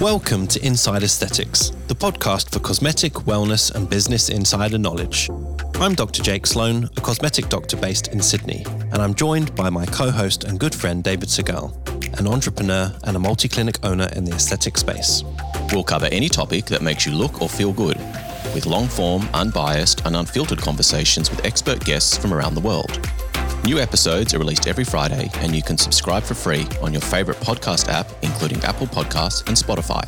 Welcome to Inside Aesthetics, the podcast for cosmetic, wellness, and business insider knowledge. I'm Dr. Jake Sloane, a cosmetic doctor based in Sydney, and I'm joined by my co host and good friend David Segal, an entrepreneur and a multi clinic owner in the aesthetic space. We'll cover any topic that makes you look or feel good, with long form, unbiased, and unfiltered conversations with expert guests from around the world. New episodes are released every Friday, and you can subscribe for free on your favorite podcast app, including Apple Podcasts and Spotify.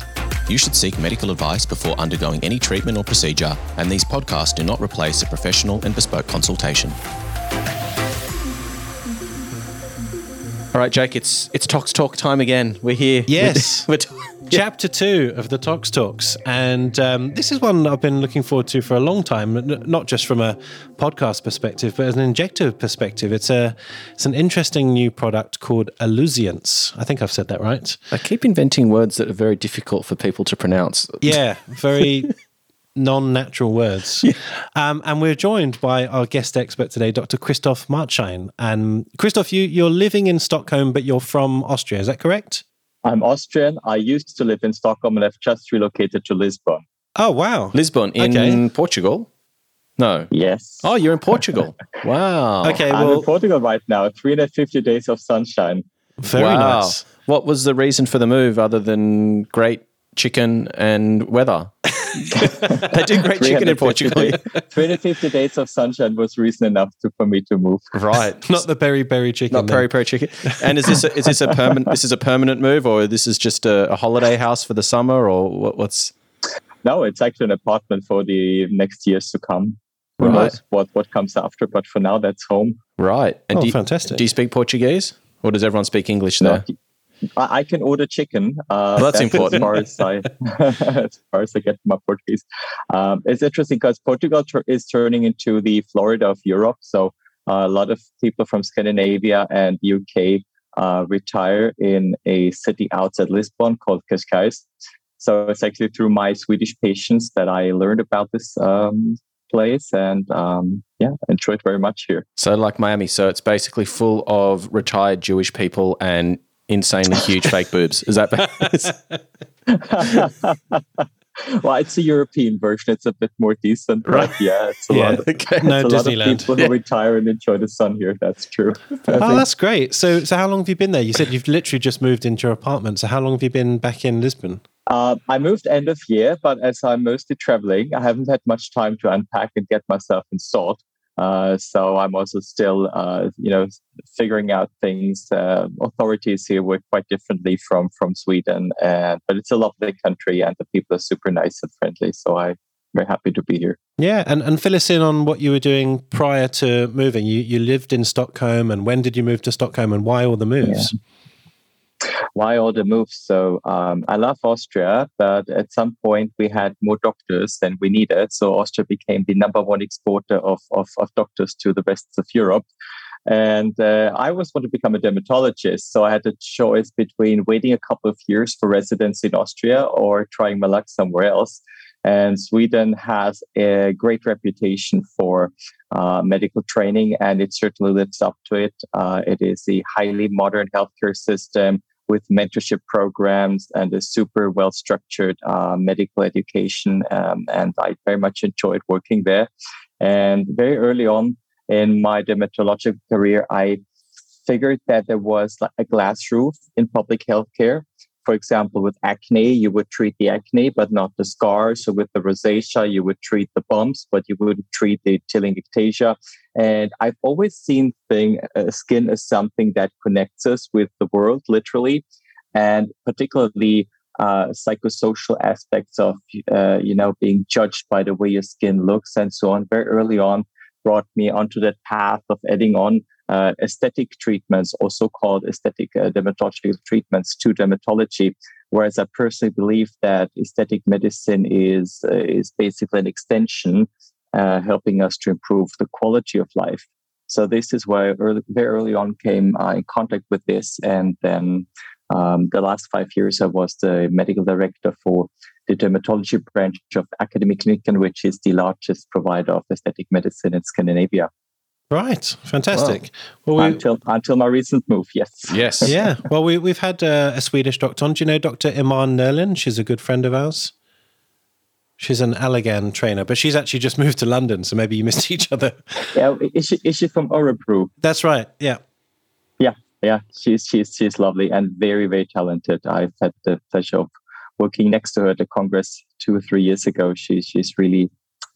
You should seek medical advice before undergoing any treatment or procedure, and these podcasts do not replace a professional and bespoke consultation. All right, Jake, it's it's Tox Talk time again. We're here. Yes. We're, Chapter two of the Tox Talks. And um, this is one I've been looking forward to for a long time, not just from a podcast perspective, but as an injective perspective. It's a it's an interesting new product called Alluzience. I think I've said that right. I keep inventing words that are very difficult for people to pronounce. Yeah, very non-natural words. Um, and we're joined by our guest expert today, Dr. Christoph Martschin. And Christoph, you, you're living in Stockholm, but you're from Austria. Is that correct? I'm Austrian. I used to live in Stockholm and I've just relocated to Lisbon. Oh, wow. Lisbon in Okay. Portugal? No. Yes. Oh, you're in Portugal. wow. Okay, I'm in Portugal right now. 350 days of sunshine. very wow. nice. What was the reason for the move other than great chicken and weather? they do great chicken in Portugal. day- 350 days of sunshine was reason enough to, for me to move. right. Not the berry berry chicken. Not then. peri peri chicken. And is this a, is this a permanent this is a permanent move or this is just a, a holiday house for the summer or what, what's No, it's actually an apartment for the next years to come. Who Right. knows what, what comes after? But for now, that's home. right? And Oh, do, you, fantastic. do you speak Portuguese or does everyone speak English No, there? I, I can order chicken. Uh, Well, that's important. As far as I, as far as I get my Portuguese, um, it's interesting because Portugal tur- is turning into the Florida of Europe. So uh, a lot of people from Scandinavia and UK uh, retire in a city outside Lisbon called Cascais. So it's actually through my Swedish patients that I learned about this um, place, and um, yeah, enjoy it very much here. So like Miami, so it's basically full of retired Jewish people and insanely huge fake boobs. Is that well, it's a European version. It's a bit more decent, but Right. yeah, it's a Yeah. lot. Of, okay? No it's a lot of Disneyland. people who retire and enjoy the sun here. That's true. Oh, that's great. So, so how long have you been there? You said you've literally just moved into your apartment. So, how long have you been back in Lisbon? Uh, I moved end of year, but as I'm mostly traveling, I haven't had much time to unpack and get myself installed. Uh, so I'm also still, uh, you know, figuring out things. Uh, authorities here work quite differently from from Sweden, and but it's a lovely country, and the people are super nice and friendly. So I'm very happy to be here. Yeah, and, and fill us in on what you were doing prior to moving. You you lived in Stockholm, and when did you move to Stockholm, and why all the moves? Why all the moves? So um, I love Austria, but at some point we had more doctors than we needed. So Austria became the number one exporter of, of, of doctors to the rest of Europe. And uh, I always wanted to become a dermatologist. So I had a choice between waiting a couple of years for residency in Austria or trying my luck somewhere else. And Sweden has a great reputation for uh, medical training, and it certainly lives up to it. Uh, it is a highly modern healthcare system with mentorship programs and a super well structured uh, medical education. Um, and I very much enjoyed working there. And very early on in my dermatological career, I figured that there was like a glass roof in public healthcare. For example, with acne, you would treat the acne, but not the scars. So with the rosacea, you would treat the bumps, but you wouldn't treat the telangiectasia. And I've always seen thing, uh, skin as something that connects us with the world, literally, and particularly uh, psychosocial aspects of, uh, you know, being judged by the way your skin looks and so on. Very early on, brought me onto that path of adding on uh, aesthetic treatments, or so called aesthetic uh, dermatological treatments to dermatology. Whereas I personally believe that aesthetic medicine is uh, is basically an extension, uh, helping us to improve the quality of life. So this is I early, very early on came in contact with this, and then um, the last five years I was the medical director for the dermatology branch of Akademikliniken, which is the largest provider of aesthetic medicine in Scandinavia. Right, fantastic. Well, well we, until until my recent move, yes, yes, yeah. Well, we we've had uh, a Swedish doctor on. Do you know Doctor Iman Nerlin? She's a good friend of ours. She's an Allergan trainer, but she's actually just moved to London, so maybe you missed each other. Yeah, is she is she from Örebro? That's right. Yeah, yeah, yeah. She's she's she's lovely and very very talented. I've had the pleasure of working next to her at the Congress two or three years ago. She's she's really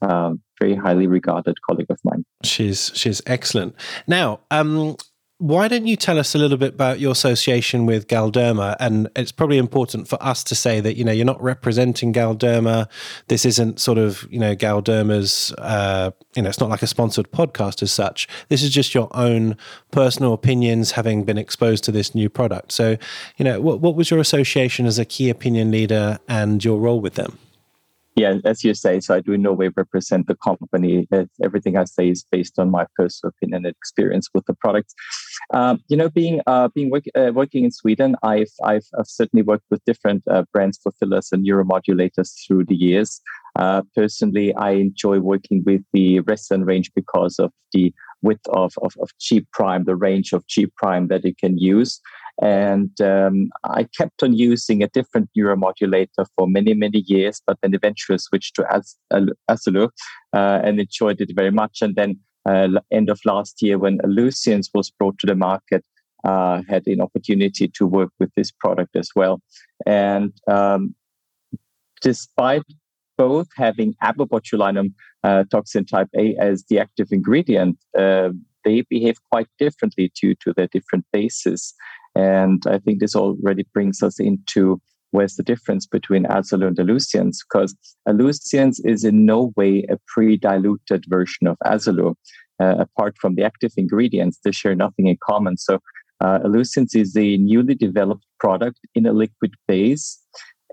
um, very highly regarded colleague of mine. She's she's excellent. Now, um, why don't you tell us a little bit about your association with Galderma? And it's probably important for us to say that you know you're not representing Galderma. This isn't sort of you know Galderma's. Uh, you know, it's not like a sponsored podcast as such. This is just your own personal opinions, having been exposed to this new product. So, you know, what what was your association as a key opinion leader and your role with them? Yeah, as you say, so I do in no way represent the company. Everything I say is based on my personal opinion and experience with the product. Um, you know, being uh, being work, uh, working in Sweden, I've, I've, I've certainly worked with different uh, brands for fillers and neuromodulators through the years. Uh, personally, I enjoy working with the Restylane range because of the width of, of, of prime, the range of G prime that it can use. And um, I kept on using a different neuromodulator for many, many years, but then eventually switched to Azzalure uh, and enjoyed it very much. And then uh, end of last year, when Alluzience was brought to the market, uh, had an opportunity to work with this product as well. And um, despite both having abobotulinum uh, toxin type A as the active ingredient, uh, they behave quite differently due to their different bases. And I think this already brings us into where's the difference between Azzalure and Alluzience, because Alluzience is in no way a pre-diluted version of Azzalure. Uh, apart from the active ingredients, they share nothing in common. So uh, is a newly developed product in a liquid base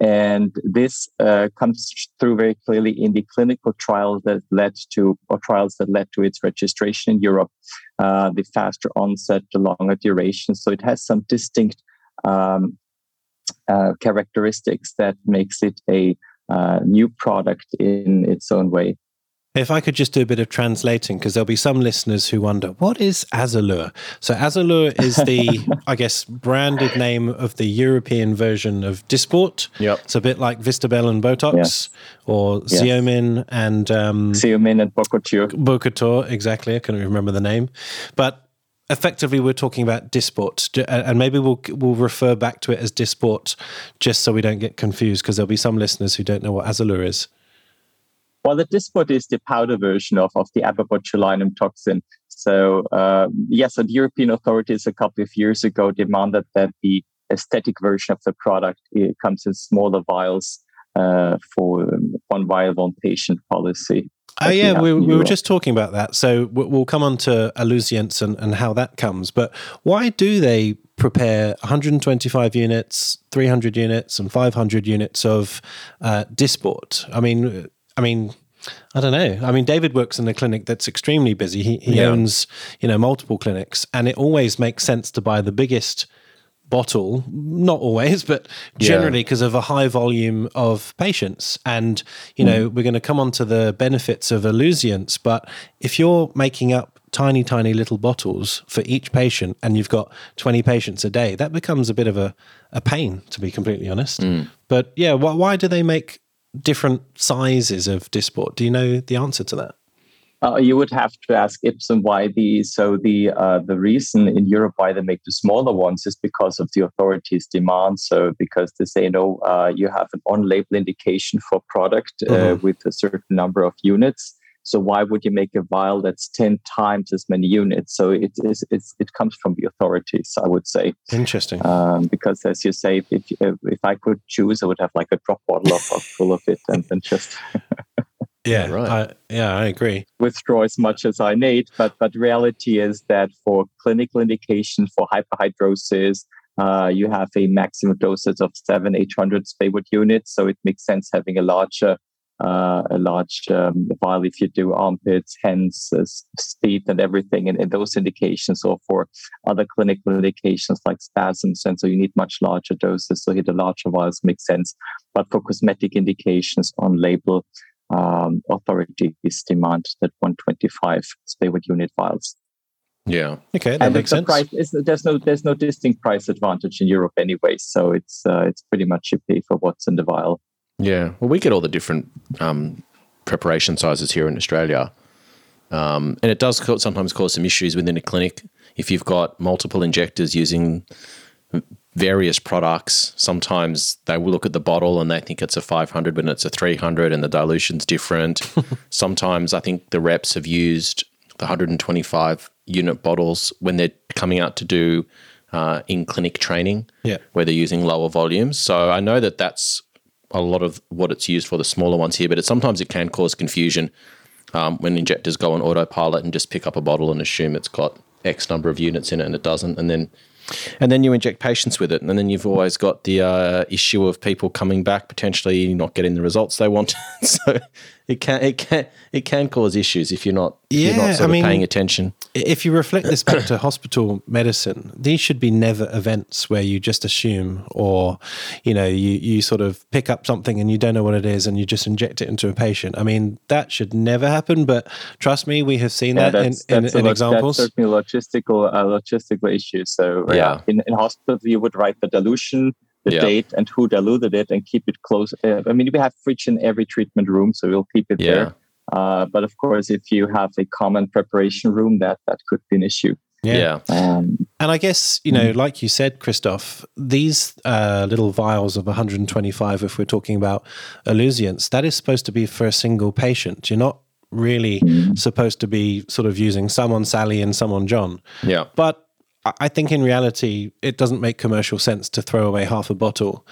and this uh, comes through very clearly in the clinical trials that led to, or trials that led to its registration in Europe, uh, the faster onset, the longer duration. So it has some distinct um, uh, characteristics that makes it a uh, new product in its own way. If I could just do a bit of translating, because there'll be some listeners who wonder, what is Azzalure? So, Azzalure is the, I guess, branded name of the European version of Dysport. Yep. It's a bit like Vistabel and Botox, yes. or yes. Xeomin and. Um, Xeomin and Bocouture. Bocouture, exactly. I couldn't remember the name. But effectively, we're talking about Dysport And maybe we'll, we'll refer back to it as Dysport just so we don't get confused, because there'll be some listeners who don't know what Azzalure is. Well, the Dysport is the powder version of, of the abobotulinum toxin. So, uh, yes, the European authorities a couple of years ago demanded that the aesthetic version of the product comes in smaller vials uh, for one vial, one patient policy. Oh, yeah, we, we were just talking about that. So we'll come on to Alluzience and, and how that comes. But why do they prepare 125 units, 300 units, and 500 units of uh, Dysport? I mean, I mean, I don't know. I mean, David works in a clinic that's extremely busy. He, he yeah. owns, you know, multiple clinics, and it always makes sense to buy the biggest bottle. Not always, but generally because yeah. of a high volume of patients. And you know, mm. we're going to come on to the benefits of Alluzience. But if you're making up tiny, tiny little bottles for each patient, and you've got 20 patients a day, that becomes a bit of a, a pain, to be completely honest. Mm. But yeah, why, why do they make different sizes of Dysport? Do you know the answer to that? Uh, you would have to ask Ipsen why the so the uh, the reason in Europe why they make the smaller ones is because of the authorities' demand. So because they say no, uh, you have an on-label indication for product uh, mm-hmm. with a certain number of units. So why would you make a vial that's ten times as many units? So it is it's, it comes from the authorities, I would say. Interesting. Um, because as you say, if if I could choose, I would have like a drop bottle of, of full of it, and then just. yeah, right. I, yeah, I agree. Withdraw as much as I need, but but reality is that for clinical indication for hyperhidrosis, uh, you have a maximum dosage of seven, 800 Speywood units. So it makes sense having a larger uh, a large um, vial if you do armpits, hands, uh, feet, and everything, and, and, those indications, or for other clinical indications like spasms, and so you need much larger doses. So here the larger vials make sense, but for cosmetic indications on label, um, authorities demand that 125 Speywood unit vials. Yeah. Okay, that and makes sense. price is, there's no there's no distinct price advantage in Europe anyway, so it's uh, it's pretty much you pay for what's in the vial. Yeah. Well, we get all the different um, preparation sizes here in Australia. Um, and it does sometimes cause some issues within a clinic. If you've got multiple injectors using various products, sometimes they will look at the bottle and they think it's a 500 when it's a 300 and the dilution's different. sometimes I think the reps have used the 125 unit bottles when they're coming out to do uh, in clinic training Yeah. where they're using lower volumes. So I know that that's a lot of what it's used for the smaller ones here, but it, sometimes it can cause confusion um, when injectors go on autopilot and just pick up a bottle and assume it's got X number of units in it and it doesn't, and then and then you inject patients with it, and then you've always got the uh, issue of people coming back potentially not getting the results they want. so it can it can it can cause issues if you're not if you're Yeah, not sort I of mean- paying attention. If you reflect this back to hospital medicine, these should be never events where you just assume or, you know, you, you sort of pick up something and you don't know what it is and you just inject it into a patient. I mean, that should never happen. But trust me, we have seen Yeah, that in, that's, in, that's, a in lo- examples. that's certainly a logistical uh, logistical issue. So uh, Yeah. in, in hospital you would write the dilution, the Yeah. date, and who diluted it, and keep it close. Uh, I mean, we have fridge in every treatment room, so we'll keep it Yeah. there. Uh, but of course, if you have a common preparation room, that that could be an issue. Yeah. Um, And I guess, you know, like you said, Christoph, these uh, little vials of 125, if we're talking about Alluzience, that is supposed to be for a single patient. You're not really supposed to be sort of using some on Sally and some on John. Yeah. But I- think in reality, it doesn't make commercial sense to throw away half a bottle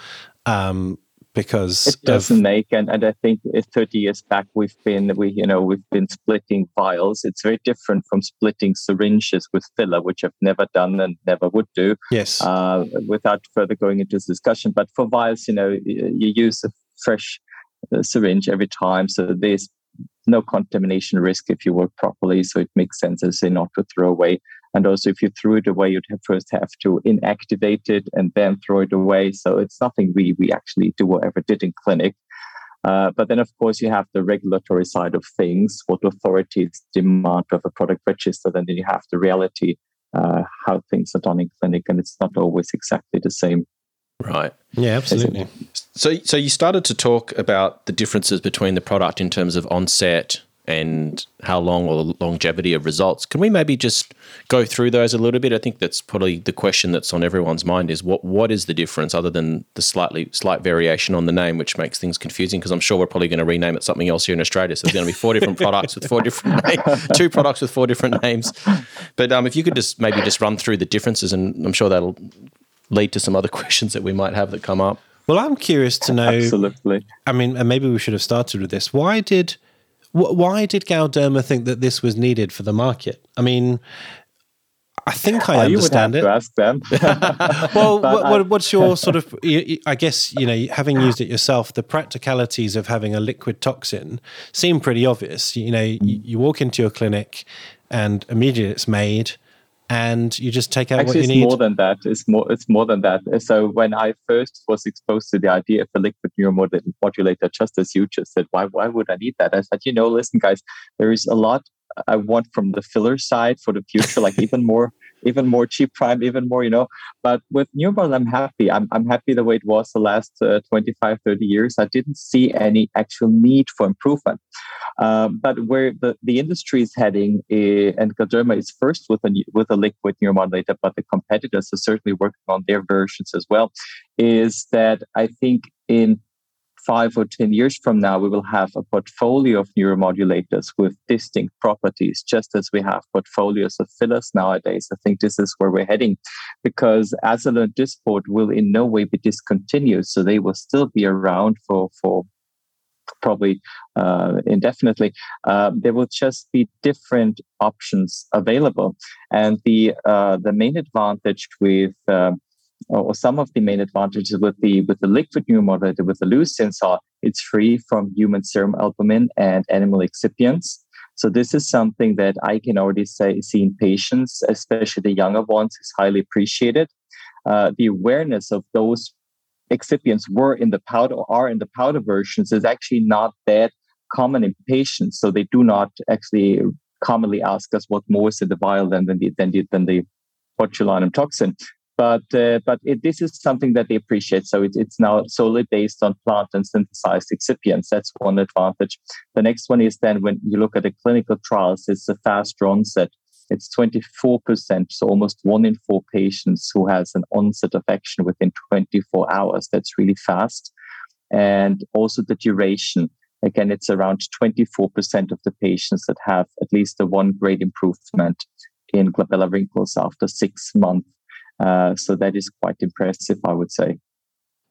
um, because it doesn't make and, and i think uh, 30 years back we've been we you know we've been splitting vials it's very different from splitting syringes with filler which i've never done and never would do yes, uh, without further going into this discussion. But for vials you know you use a fresh uh, syringe every time so there's no contamination risk if you work properly so it makes sense as say not to throw away and also if you threw it away you'd have first have to inactivate it and then throw it away so it's nothing we we actually do or ever did in clinic uh, but then of course you have the regulatory side of things what authorities demand of a product register, and then you have the reality uh, how things are done in clinic and it's not always exactly the same Right. yeah, absolutely. So, so you started to talk about the differences between the product in terms of onset and how long or the longevity of results. Can we maybe just go through those a little bit? I think that's probably the question that's on everyone's mind: is what what is the difference other than the slightly slight variation on the name, which makes things confusing? Because I'm sure we're probably going to rename it something else here in Australia. So there's going to be four different products with four different names, two products with four different names. But um, if you could just maybe just run through the differences, and I'm sure that'll lead to some other questions that we might have that come up. Well, I'm curious to know. absolutely I mean, and maybe we should have started with this. Why did wh- why did Galderma think that this was needed for the market? I mean, I think I ah, you would have understand it. to ask them well, what, I- what's your sort of? I guess you know, having used it yourself, the practicalities of having a liquid toxin seem pretty obvious. You know, you, mm. you walk into your clinic, and immediately it's made, and you just take out Actually, what you it's need. more than that. It's more. It's more than that. So when I first was exposed to the idea of a liquid neuromodulator, just as you just said, why why would I need that? I said, you know, listen, guys, there is a lot I want from the filler side for the future, like even more, even more G prime, even more, you know. But with Neuromod, I'm happy. I'm I'm happy the way it was the last uh, 25, 30 years. I didn't see any actual need for improvement. Um, but where the, the industry is heading, uh, and Galderma is first with a with a liquid neuromodulator, but the competitors are certainly working on their versions as well. Is that I think in five or ten years from now, we will have a portfolio of neuromodulators with distinct properties, just as we have portfolios of fillers nowadays. I think this is where we're heading, because Azzalure and Dysport will in no way be discontinued, so they will still be around for for probably uh, indefinitely. Uh, there will just be different options available, and the uh, the main advantage with uh, or some of the main advantages with the with the liquid neuromodulator with the Alluzience are it's free from human serum albumin and animal excipients. So this is something that I can already say see in patients, especially the younger ones, is highly appreciated. Uh, the awareness of those excipients were in the powder or are in the powder versions is actually not that common in patients. So they do not actually commonly ask us what more is in the vial than, than the, than the, than the botulinum toxin. But uh, but it, this is something that they appreciate. So it, it's now solely based on plant and synthesized excipients. That's one advantage. The next one is then when you look at the clinical trials, it's a faster onset. It's 24%, so almost one in four patients who has an onset of action within 24 hours. That's really fast. And also the duration. Again, it's around 24% of the patients that have at least a one grade improvement in glabellar wrinkles after six months uh, so that is quite impressive, I would say.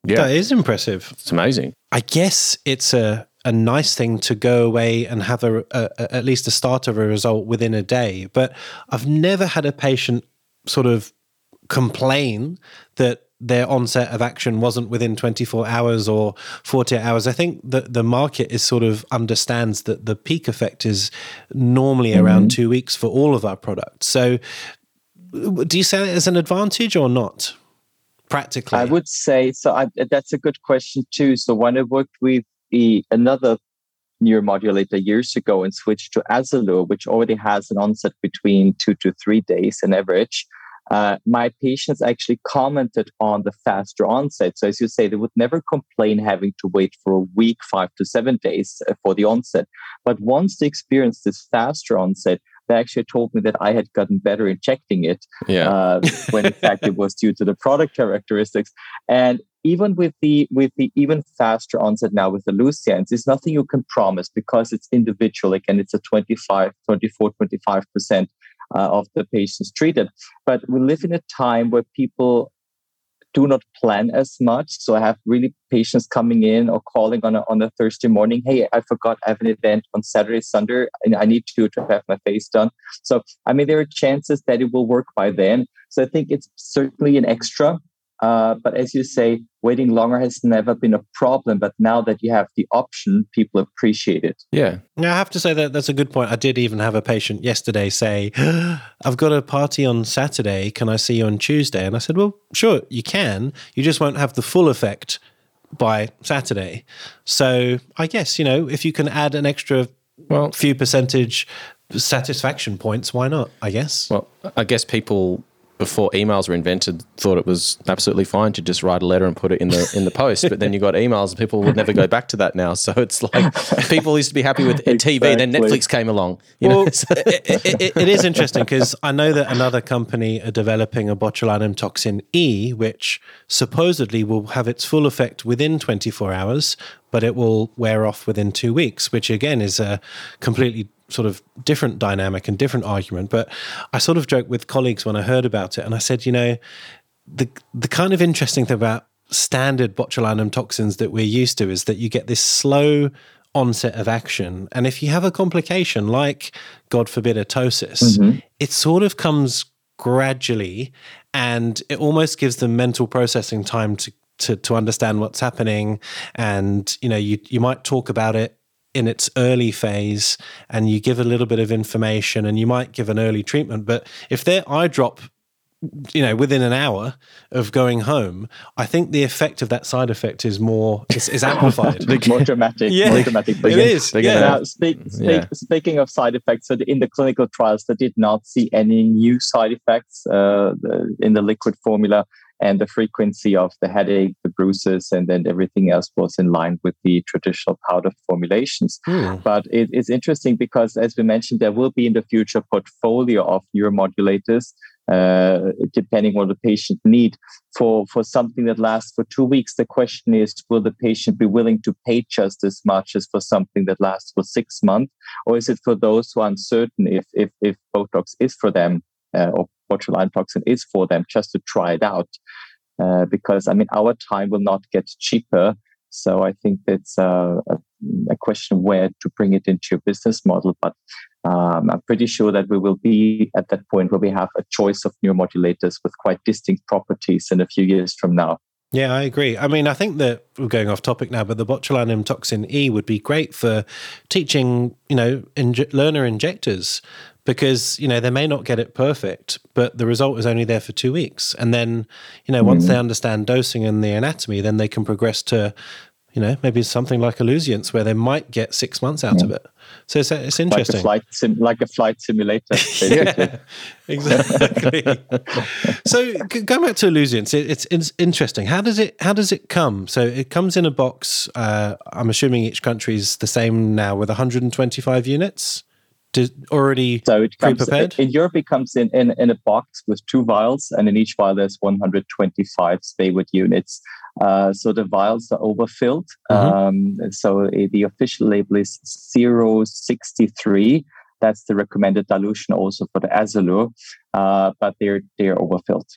Yeah, that is impressive. It's amazing. I guess it's a a nice thing to go away and have a, a, a, at least a start of a result within a day. But I've never had a patient sort of complain that their onset of action wasn't within 24 hours or 48 hours. I think that the market is sort of understands that the peak effect is normally mm-hmm. around two weeks for all of our products. So do you say it as an advantage or not? Practically, I would say so. I, that's a good question too. So when I worked with the another neuromodulator years ago and switched to Azzalure, which already has an onset between two to three days in average, uh, my patients actually commented on the faster onset. So, as you say, they would never complain having to wait for a week, five to seven days uh, for the onset. But once they experienced this faster onset, they actually told me that I had gotten better injecting it. Yeah. Uh, when in fact it was due to the product characteristics. And even with the with the even faster onset now with the Alluzience, it's nothing you can promise because it's individual. Again, it's a 25, 24, 25 percent uh, of the patients treated. But we live in a time where people do not plan as much. So I have really patients coming in or calling on a, on a Thursday morning. Hey, I forgot I have an event on Saturday, Sunday, and I need to, to have my face done. So, I mean, there are chances that it will work by then. So I think it's certainly an extra. Uh, but as you say, waiting longer has never been a problem. But now that you have the option, people appreciate it. Yeah. Now, I have to say that that's a good point. I did even have a patient yesterday say, I've got a party on Saturday. Can I see you on Tuesday? And I said, Well, sure, you can. You just won't have the full effect by Saturday. So I guess, you know, if you can add an extra well, few percentage satisfaction points, why not? I guess. Well, I guess people before emails were invented, thought it was absolutely fine to just write a letter and put it in the in the post. But then you got emails, and people would never go back to that now. So it's like people used to be happy with exactly. TV, then Netflix came along. well, it, it, it is interesting because I know that another company are developing a botulinum toxin E, which supposedly will have its full effect within 24 hours, but it will wear off within two weeks, which again is a completely sort of different dynamic and different argument. But I sort of joked with colleagues when I heard about it, and I said, you know, the the kind of interesting thing about standard botulinum toxins that we're used to is that you get this slow onset of action, and if you have a complication like, God forbid, a ptosis, mm-hmm. it sort of comes gradually, and it almost gives them mental processing time to to, to understand what's happening and you know you you might talk about it in its early phase and you give a little bit of information and you might give an early treatment but if their eye drop you know within an hour of going home i think the effect of that side effect is more is, is amplified more dramatic yeah more dramatic it is yeah. Now, speak, speak, yeah. speaking of side effects so in the clinical trials they did not see any new side effects uh, the, in the liquid formula and the frequency of the headache, the bruises, and then everything else was in line with the traditional powder formulations. Mm. But it's interesting because, as we mentioned, there will be in the future portfolio of neuromodulators. Uh, depending on the patient need for for something that lasts for two weeks the question is will the patient be willing to pay just as much as for something that lasts for six months or is it for those who are uncertain if if, if botox is for them uh, or botulinum toxin is for them just to try it out. Uh, because I mean, our time will not get cheaper. So I think it's a, a, a question of where to bring it into your business model. But um, I'm pretty sure that we will be at that point where we have a choice of neuromodulators with quite distinct properties in a few years from now. Yeah, I agree. I mean, I think that we're going off topic now, but the botulinum toxin E would be great for teaching, you know, learner injectors because you know they may not get it perfect but the result is only there for two weeks and then you know once mm. they understand dosing and the anatomy then they can progress to you know, maybe something like Alluzience where they might get six months out yeah. of it. So it's, it's interesting. Like a flight, sim- like a flight simulator. yeah, exactly. so going back to Alluzience, it, it's, it's interesting. How does it how does it come? So it comes in a box. Uh, I'm assuming each country is the same now with 125 units already so it comes, prepared? In Europe, it comes in, in, in a box with two vials, and in each vial there's 125 Speywood units. Uh, so the vials are overfilled. Mm-hmm. Um, so the official label is 063. That's the recommended dilution also for the Azzalure, uh, but they're they're overfilled.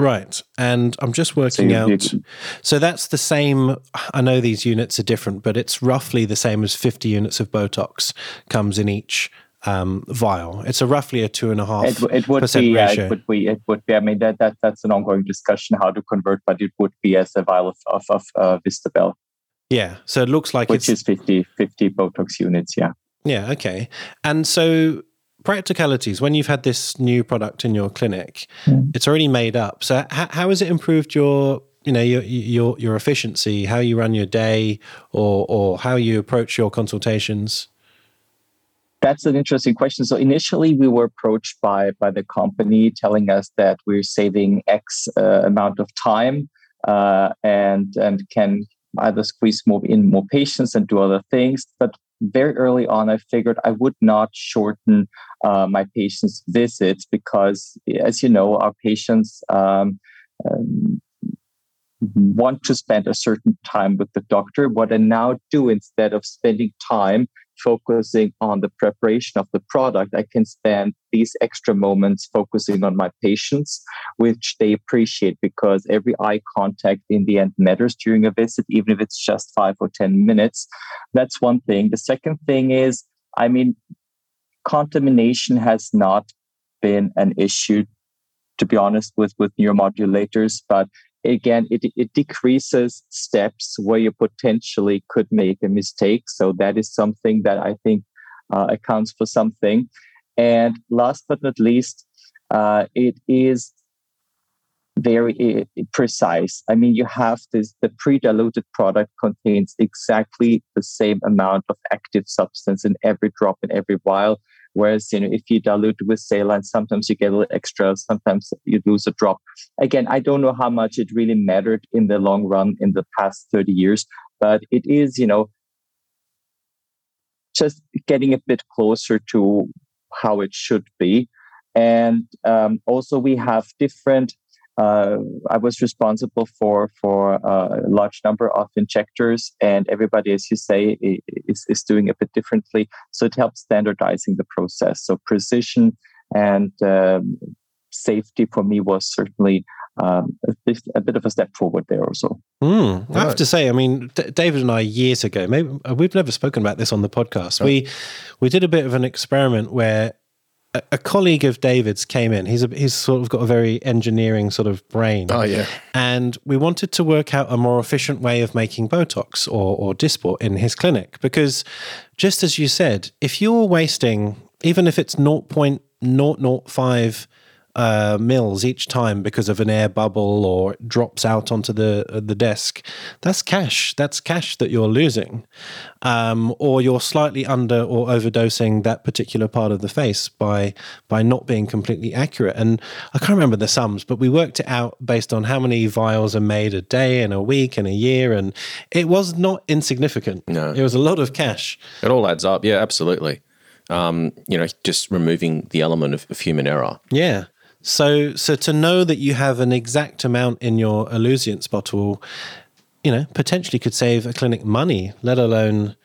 Right. And I'm just working so out. so that's the same. I know these units are different, but it's roughly the same as 50 units of Botox comes in each um, vial. It's a roughly a two and a half. It, it would be. Yeah, it would be. It would be. I mean, that, that that's an ongoing discussion how to convert, but it would be as a vial of of, of uh, Vistabel. Yeah. So it looks like it's which is 50, 50 Botox units. Yeah. Yeah. Okay. And so practicalities when you've had this new product in your clinic mm. it's already made up so how, how has it improved your you know your your your efficiency how you run your day or or how you approach your consultations that's an interesting question. So initially, we were approached by by the company telling us that we're saving X uh, amount of time uh, and and can either squeeze more in more patients and do other things. But very early on, I figured I would not shorten uh, my patients' visits because, as you know, our patients. Um, um, want to spend a certain time with the doctor. What I now do instead of spending time focusing on the preparation of the product, I can spend these extra moments focusing on my patients, which they appreciate because every eye contact in the end matters during a visit, even if it's just five or 10 minutes. That's one thing. The second thing is, I mean, contamination has not been an issue to be honest with with neuromodulators but again it, it decreases steps where you potentially could make a mistake. So that is something that i think uh, accounts for something. And last but not least uh, it is very uh, precise. I mean you have this the pre-diluted product contains exactly the same amount of active substance in every drop in every vial Whereas, you know, if you dilute with saline, sometimes you get a little extra, sometimes you lose a drop. Again, I don't know how much it really mattered in the long run in the past 30 years, but it is, you know, just getting a bit closer to how it should be. And um, also, we have different uh, I was responsible for for a large number of injectors, and everybody, as you say, is, is doing a bit differently. So it helps standardizing the process. So precision and um, safety for me was certainly um, a, bit, a, bit, of a step forward there also. Mm, I have to say, I mean, D- David and I years ago, maybe uh, we've never spoken about this on the podcast. We we did a bit of an experiment where a, colleague of David's came in. He's a, he's sort of got a very engineering sort of brain. Oh yeah. And we wanted to work out a more efficient way of making Botox or or Dysport in his clinic because, just as you said, if you're wasting even if it's 0.005 uh, mils each time because of an air bubble or it drops out onto the uh, the desk. That's cash. That's cash that you're losing, um, or you're slightly under or overdosing that particular part of the face by by not being completely accurate. And I can't remember the sums, but we worked it out based on how many vials are made a day and a week and a year, and it was not insignificant. No, it was a lot of cash. It all adds up. Yeah, absolutely. Um, you know, just removing the element of, of human error. Yeah. So, so to know that you have an exact amount in your Alluzience bottle, you know, potentially could save a clinic money, let alone,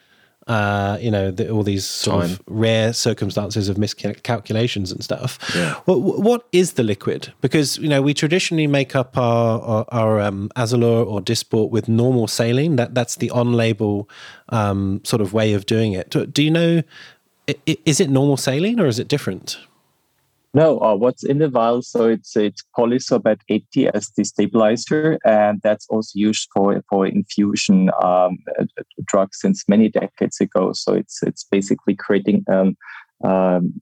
uh, you know, the, all these sort Time. of rare circumstances of miscalculations and stuff. Yeah. What, what is the liquid? Because you know, we traditionally make up our our, our um, or Dysport with normal saline. That that's the on-label um, sort of way of doing it. Do, do you know? Is it normal saline or is it different? No, uh, what's in the vial? So it's it's polysorbate 80 as the stabilizer, and that's also used for for infusion um, drugs since many decades ago. So it's it's basically creating um, um,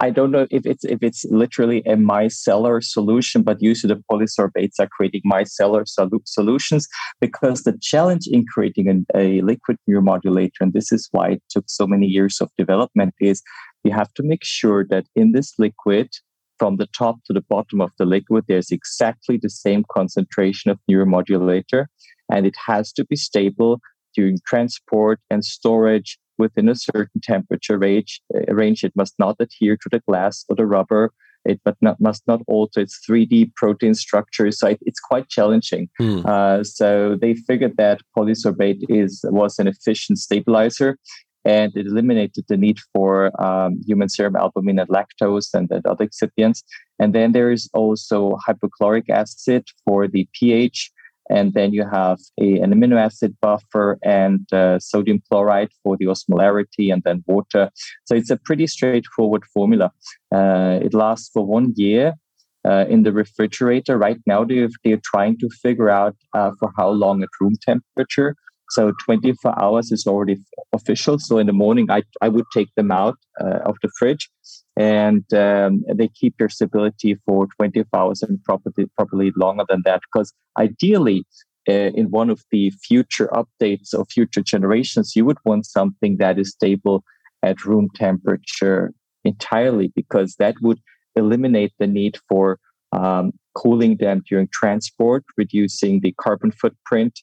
I don't know if it's if it's literally a micellar solution, but usually the polysorbates are creating micellar sol- solutions because the challenge in creating an, a liquid neuromodulator, and this is why it took so many years of development, is you have to make sure that in this liquid, from the top to the bottom of the liquid, there's exactly the same concentration of neuromodulator, and it has to be stable during transport and storage within a certain temperature range. Uh, range. It must not adhere to the glass or the rubber. It must not, must not alter its 3D protein structure. So it, it's quite challenging. Hmm. Uh, so they figured that polysorbate is was an efficient stabilizer and it eliminated the need for um, human serum albumin and lactose and, and, other excipients. And then there is also hydrochloric acid for the pH and then you have a, an amino acid buffer and uh, sodium chloride for the osmolarity, and then water. So it's a pretty straightforward formula. Uh, it lasts for one year. Uh, in the refrigerator right now, they're, they're trying to figure out uh, for how long at room temperature. So 24 hours is already official. So in the morning, I, I would take them out uh, of the fridge and um, they keep their stability for 24 hours and probably, probably longer than that. Because ideally, uh, in one of the future updates or future generations, you would want something that is stable at room temperature entirely, because that would eliminate the need for um, cooling them during transport, reducing the carbon footprint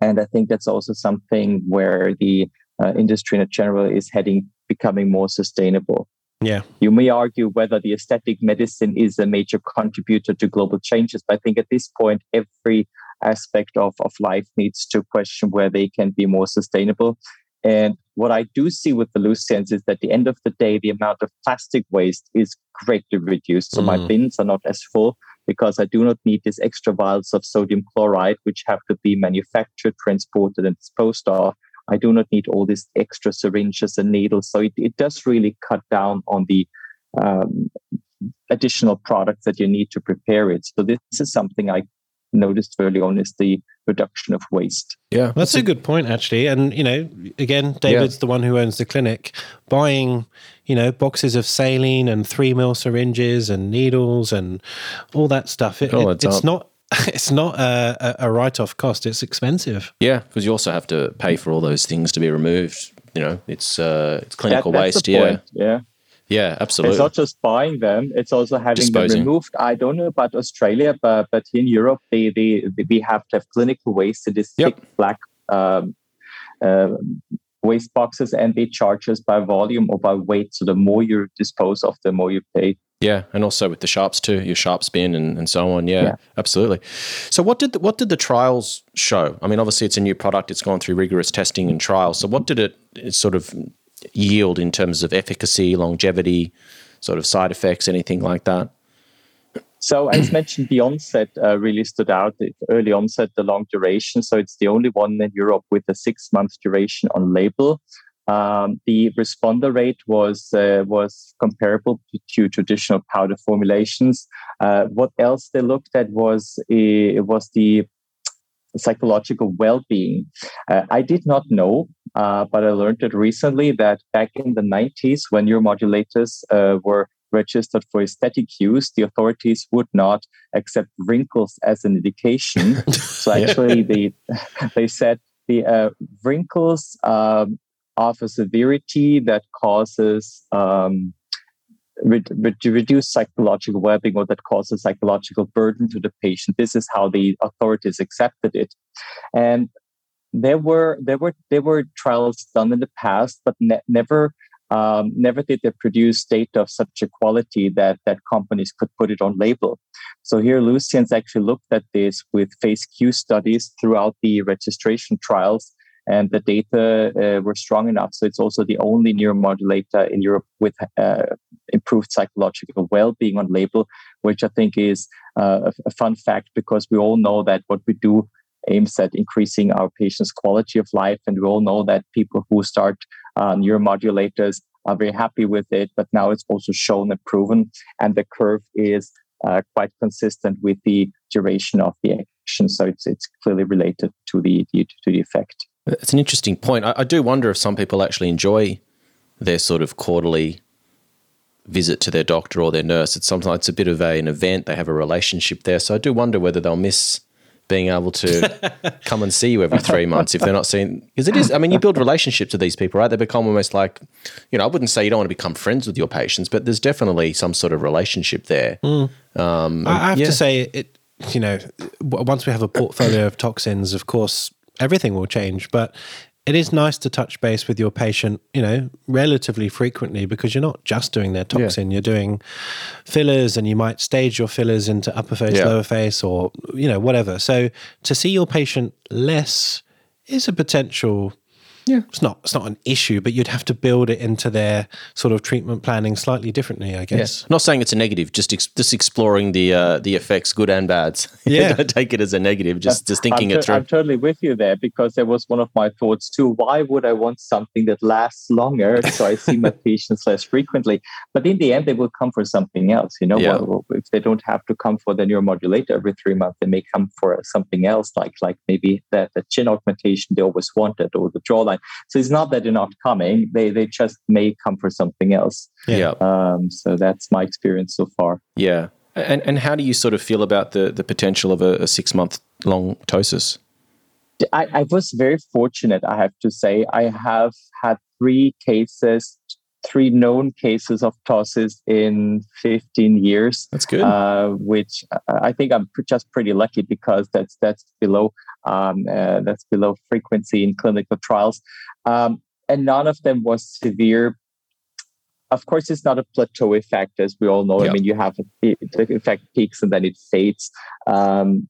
and I think that's also something where the uh, industry in general is heading, becoming more sustainable. Yeah. You may argue whether the aesthetic medicine is a major contributor to global changes, but I think at this point, every aspect of, of life needs to question where they can be more sustainable. And what I do see with the Alluzience is that at the end of the day, the amount of plastic waste is greatly reduced. So mm. my bins are not as full because I do not need these extra vials of sodium chloride, which have to be manufactured, transported, and disposed of. I do not need all these extra syringes and needles. So it, it does really cut down on the um, additional products that you need to prepare it. So this is something I noticed early on is the reduction of waste. Yeah, that's a good point actually. And you know, again, David's yeah. the one who owns the clinic. Buying, you know, boxes of saline and three mil syringes and needles and all that stuff. It, oh, it, it's not. It's not a, a write-off cost. It's expensive. Yeah, because you also have to pay for all those things to be removed. You know, it's uh, it's clinical that, waste. Yeah, yeah. Yeah, absolutely. It's not just buying them; it's also having Disposing. them removed. I don't know about Australia, but but in Europe, they they, they we have to have clinical waste. It is yep. thick black um, uh, waste boxes, and they charge us by volume or by weight. So the more you dispose of, the more you pay. Yeah, and also with the sharps too, your sharps bin and, and so on. Yeah, yeah, absolutely. So what did the, what did the trials show? I mean, obviously it's a new product; it's gone through rigorous testing and trials. So what did it, it sort of yield in terms of efficacy, longevity, sort of side effects, anything like that? So, as mentioned, the onset uh, really stood out. The early onset, the long duration. So, it's the only one in Europe with a six month duration on label. Um, the responder rate was uh, was comparable to, traditional powder formulations. Uh, what else they looked at was uh, was the psychological well-being. Uh, I did not know, uh, but I learned it recently that back in the 90s, when neuromodulators uh, were registered for aesthetic use, the authorities would not accept wrinkles as an indication. so actually, they they said the uh, wrinkles um, of a severity that causes um, re- re- reduce psychological well-being or that causes psychological burden to the patient. This is how the authorities accepted it, and there were there were there were trials done in the past, but ne- never um, never did they produce data of such a quality that that companies could put it on label. So here, Alluzience actually looked at this with phase Q studies throughout the registration trials and the data uh, were strong enough. So it's also the only neuromodulator in Europe with uh, improved psychological well-being on label, which I think is uh, a, fun fact because we all know that what we do aims at increasing our patients' quality of life, and we all know that people who start uh, neuromodulators are very happy with it. But now it's also shown and proven, and the curve is uh, quite consistent with the duration of the action. So it's it's clearly related to the, the to the effect. It's an interesting point. I, I, do wonder if some people actually enjoy their sort of quarterly visit to their doctor or their nurse. It's sometimes it's a bit of a, an event. They have a relationship there. So I do wonder whether they'll miss being able to come and see you every three months if they're not seeing because it is i mean you build relationships with these people right they become almost like you know i wouldn't say you don't want to become friends with your patients but there's definitely some sort of relationship there mm. um, i have yeah. to say it you know once we have a portfolio of toxins of course everything will change but it is nice to touch base with your patient, you know, relatively frequently because you're not just doing their toxin, yeah. you're doing fillers and you might stage your fillers into upper face, yeah. lower face, or, you know, whatever. So to see your patient less is a potential yeah, it's not it's not an issue, but you'd have to build it into their sort of treatment planning slightly differently, I guess. Yeah. Not saying it's a negative, just ex- just exploring the uh, the effects, good and bad. Yeah, don't take it as a negative. Just just thinking I'm it through. I'm totally with you there because there was one of my thoughts too. Why would I want something that lasts longer so I see my patients less frequently? But in the end, they will come for something else. You know, yeah. well, if they don't have to come for the neuromodulator every three months, they may come for something else, like like maybe that the chin augmentation they always wanted or the jawline. So it's not that they're not coming; they they just may come for something else. Yeah. Um, so that's my experience so far. Yeah. And and how do you sort of feel about the the potential of a, a six month long ptosis? I, I was very fortunate, I have to say. I have had three cases three known cases of ptosis in 15 years. That's good. Uh, which I think I'm just pretty lucky because that's that's below um, uh, that's below frequency in clinical trials, um, and none of them was severe. Of course, it's not a plateau effect, as we all know. Yep. I mean, you have the effect peaks and then it fades. Um,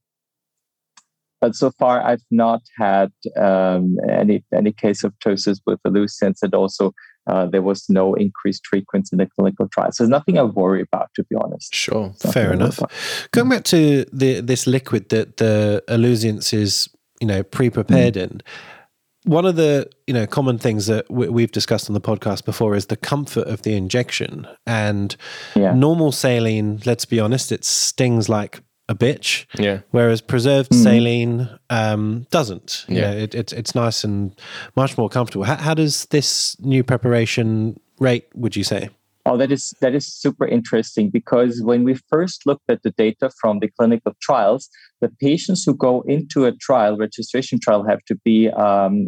but so far, I've not had um, any any case of ptosis with Alluzience, and also uh, there was no increased frequency in the clinical trial. So there's nothing I worry about, to be honest. Sure, fair enough. Going back to the this liquid that the Alluzience is, you know, pre-prepared mm. in. One of the you know common things that we've discussed on the podcast before is the comfort of the injection and yeah. normal saline. Let's be honest, it stings like a bitch. Yeah. Whereas preserved mm. saline um, doesn't. Yeah. it, it's it's nice and much more comfortable. How, how does this new preparation rate? Would you say? Oh, that is that is super interesting because when we first looked at the data from the clinical trials, the patients who go into a trial, registration trial, have to be um,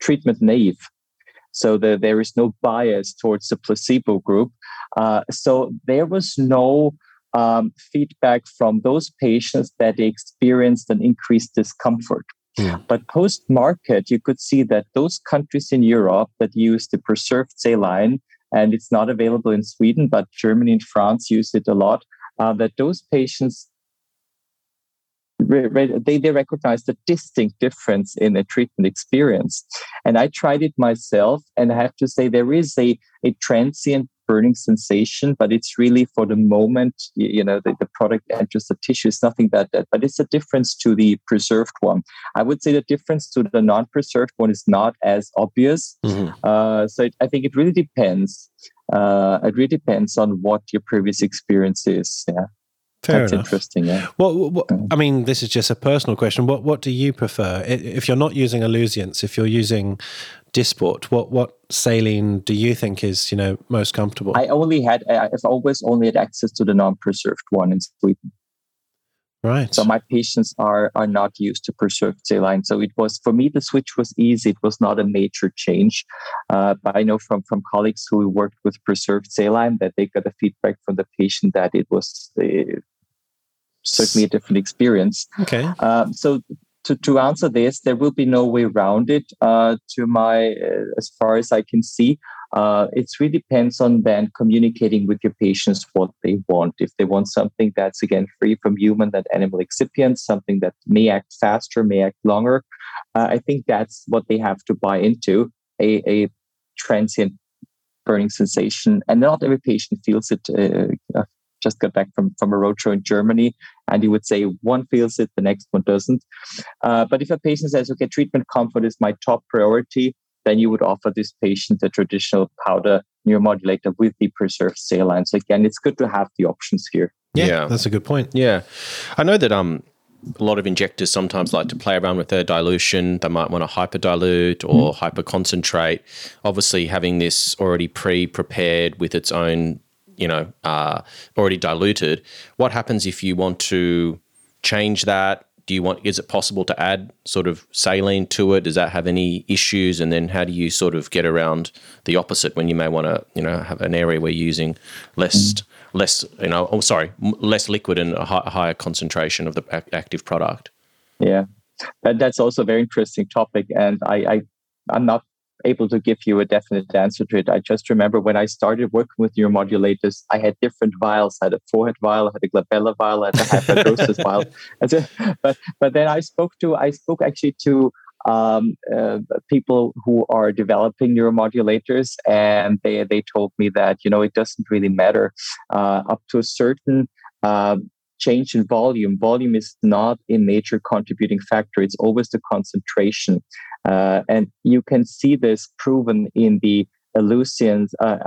treatment naive. So the, there is no bias towards the placebo group. Uh, so there was no um, feedback from those patients that they experienced an increased discomfort. Yeah. But post market, you could see that those countries in Europe that use the preserved saline, and it's not available in Sweden, but Germany and France use it a lot, uh, that those patients they, they recognize the distinct difference in a treatment experience. And I tried it myself, and I have to say there is a, a transient burning sensation, but it's really for the moment, you know, the, the product enters the tissue. It's nothing that, that, but it's a difference to the preserved one. I would say the difference to the non preserved one is not as obvious. Mm-hmm. Uh, so it, I think it really depends. Uh, it really depends on what your previous experience is. Yeah. Fair That's enough. interesting. Yeah. What, what, I mean, this is just a personal question. What What do you prefer? If you're not using Alluzience, if you're using Dysport, what what saline do you think is you know most comfortable? I only had I've always only had access to the non-preserved one in Sweden. Right. So my patients are are not used to preserved saline. So it was for me the switch was easy. It was not a major change. Uh, but I know from from colleagues who worked with preserved saline that they got a feedback from the patient that it was uh, certainly a different experience. Okay. Um, so to, to answer this, there will be no way around it. Uh, to my, uh, as far as I can see, uh, it really depends on then communicating with your patients what they want. If they want something that's again free from human and animal excipients, something that may act faster, may act longer, uh, I think that's what they have to buy into a, a transient burning sensation. And not every patient feels it uh, just got back from, from a roadshow in Germany, and you would say one feels it, the next one doesn't. Uh, but if a patient says, okay, treatment comfort is my top priority, then you would offer this patient a traditional powder neuromodulator with the preserved saline. So again, it's good to have the options here. Yeah, yeah, that's a good point. Yeah, I know that um a lot of injectors sometimes like to play around with their dilution. They might want to hyper dilute or mm. hyper concentrate. Obviously, having this already pre prepared with its own, you know, uh, already diluted. What happens if you want to change that? Do you want? Is it possible to add sort of saline to it? Does that have any issues? And then how do you sort of get around the opposite when you may want to, you know, have an area where you're using less. Mm less, you know, oh, sorry, less liquid and a, high, higher concentration of the active product. Yeah, that's also a very interesting topic, and I, I I'm not able to give you a definite answer to it. I just remember when I started working with neuromodulators, I had different vials. I had a forehead vial, I had a glabella vial, I had a hyperhidrosis vial. But but then I spoke to I spoke actually to um, uh, people who are developing neuromodulators, and they they told me that you know it doesn't really matter uh, up to a certain uh, change in volume. Volume is not a major contributing factor; it's always the concentration, uh, and you can see this proven in the Alluzience, uh,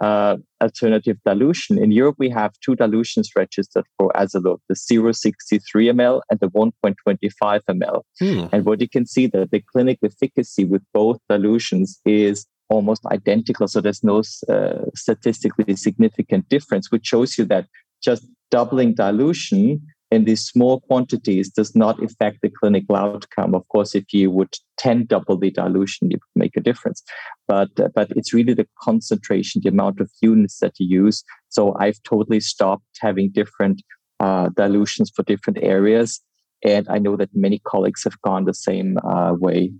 uh, alternative dilution. In Europe, we have two dilutions registered for Azzalure, the 0.63 ml and the 1.25 ml. Hmm. And what you can see that the clinical efficacy with both dilutions is almost identical. So there's no uh, statistically significant difference, which shows you that just doubling dilution in these small quantities does not affect the clinical outcome. Of course, if you would 10 double the dilution, you would make a difference. But, uh, but it's really the concentration, the amount of units that you use. So I've totally stopped having different uh, dilutions for different areas. And I know that many colleagues have gone the same uh, way.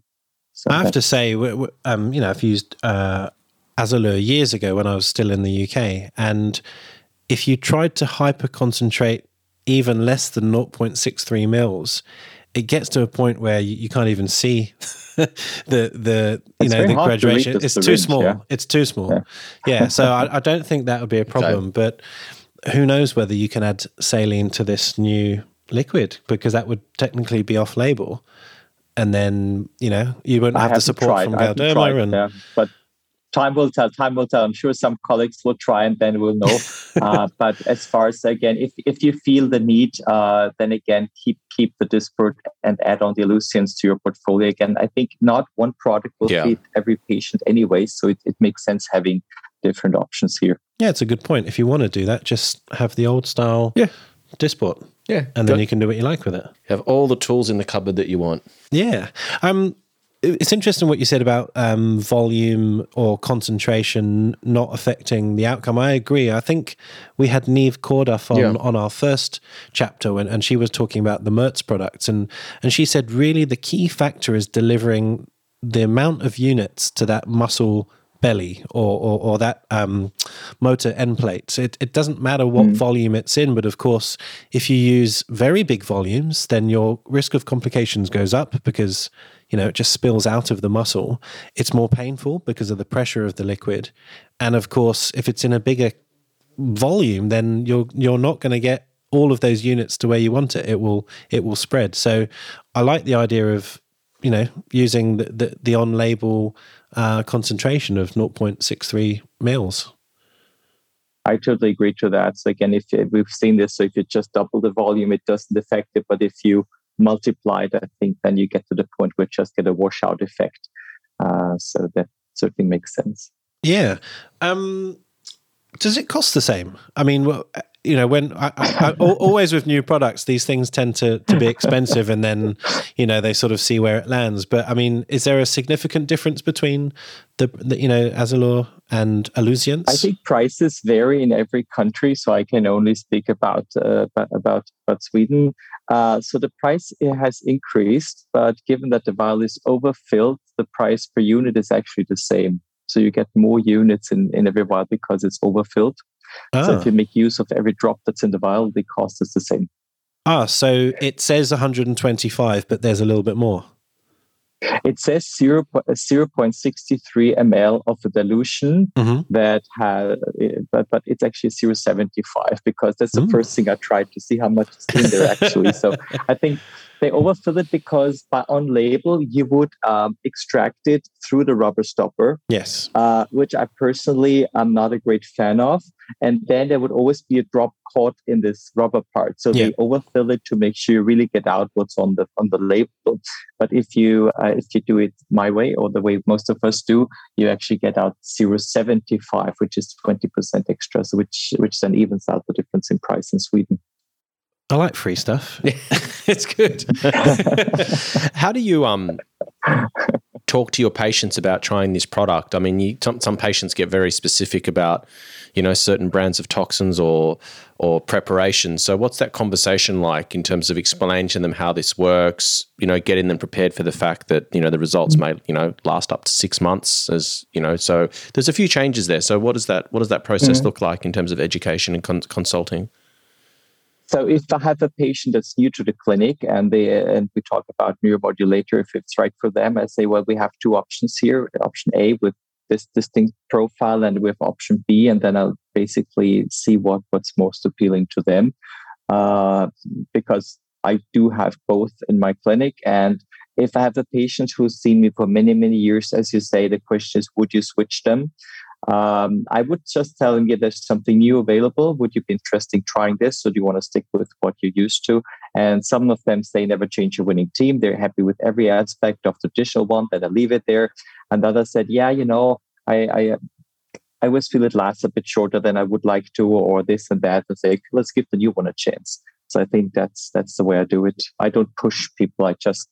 So I have to say, um, you know, I've used uh, Azzalure years ago when I was still in the UK. And if you tried to hyper concentrate even less than 0.63 mils, it gets to a point where you, you can't even see the the you it's know the graduation. It's too small. Yeah. It's too small. Yeah. yeah so I, I, don't think that would be a problem. But who knows whether you can add saline to this new liquid because that would technically be off label. And then you know you wouldn't have the support tried. from Galderma and yeah. but time will tell. Time will tell. I'm sure some colleagues will try and then we'll know. uh, but as far as again, if if you feel the need, uh, then again keep keep the Dysport and add on the Alluzience to your portfolio. Again, I think not one product will yeah. fit every patient anyway, so it, it makes sense having different options here. Yeah, it's a good point. If you want to do that, just have the old style yeah. Dysport. Yeah. And then you can do what you like with it. You have all the tools in the cupboard that you want. Yeah. Um, it's interesting what you said about um, volume or concentration not affecting the outcome. I agree. I think we had Niamh Corduff on, yeah. on our first chapter, when, and she was talking about the Merz products, and and she said really the key factor is delivering the amount of units to that muscle belly or, or, or that um, motor end plate. It, it doesn't matter what mm. volume it's in, but of course, if you use very big volumes, then your risk of complications goes up because you know, it just spills out of the muscle. It's more painful because of the pressure of the liquid. And of course, if it's in a bigger volume, then you're you're not going to get all of those units to where you want it. It will it will spread. So I like the idea of you know using the the, the on label uh, concentration of 0.63 mils. I totally agree to that. So again, if we've seen this, so if you just double the volume, it doesn't affect it. But if you multiplied, I think then you get to the point where you just get a washout effect. Uh, so that certainly makes sense. Yeah. Um, does it cost the same? I mean, well, you know, when I, I, I, always with new products, these things tend to, to be expensive, and then you know they sort of see where it lands. But I mean, is there a significant difference between the, the you know Azzalure and Alluzience? I think prices vary in every country, so I can only speak about uh, about about Sweden. Uh, so the price has increased, but given that the vial is overfilled, the price per unit is actually the same. So you get more units in, in every vial because it's overfilled. Ah. So if ah. you make use of every drop that's in the vial, the cost is the same. Ah, so it says 125, but there's a little bit more. It says 0, 0.63 ml of a dilution mm-hmm. that has, but, but it's actually 0.75 because that's the mm. first thing I tried to see how much is in there actually. so I think they overfill it because by on label you would um, extract it through the rubber stopper. Yes. Uh, which I personally am not a great fan of. And then there would always be a drop caught in this rubber part. So yeah. they overfill it to make sure you really get out what's on the on the label. But if you uh, if you do it my way or the way most of us do, you actually get out 0.75, which is 20% extra, so which which then evens out the difference in price in Sweden. I like free stuff. it's good. How do you um talk to your patients about trying this product? I mean, you, some, some patients get very specific about, you know, certain brands of toxins or or preparations. So, what's that conversation like in terms of explaining to them how this works? You know, getting them prepared for the fact that you know the results may you know last up to six months. As you know, so there's a few changes there. So, what does that what does that process mm-hmm. look like in terms of education and con- consulting? So if I have a patient that's new to the clinic and they and we talk about neuromodulator, if it's right for them, I say, well, we have two options here. Option A with this distinct profile, and we have option B, and then I'll basically see what what's most appealing to them. Uh, because I do have both in my clinic, and if I have a patient who's seen me for many many years, as you say, the question is, would you switch them? Um, I would just tell them, yeah, there's something new available. Would you be interested in trying this? Or do you want to stick with what you're used to? And some of them say never change a winning team. They're happy with every aspect of the digital one, that I leave it there. And others said, yeah, you know, I, I I always feel it lasts a bit shorter than I would like to, or this and that, and say, let's give the new one a chance. So I think that's that's the way I do it. I don't push people. I just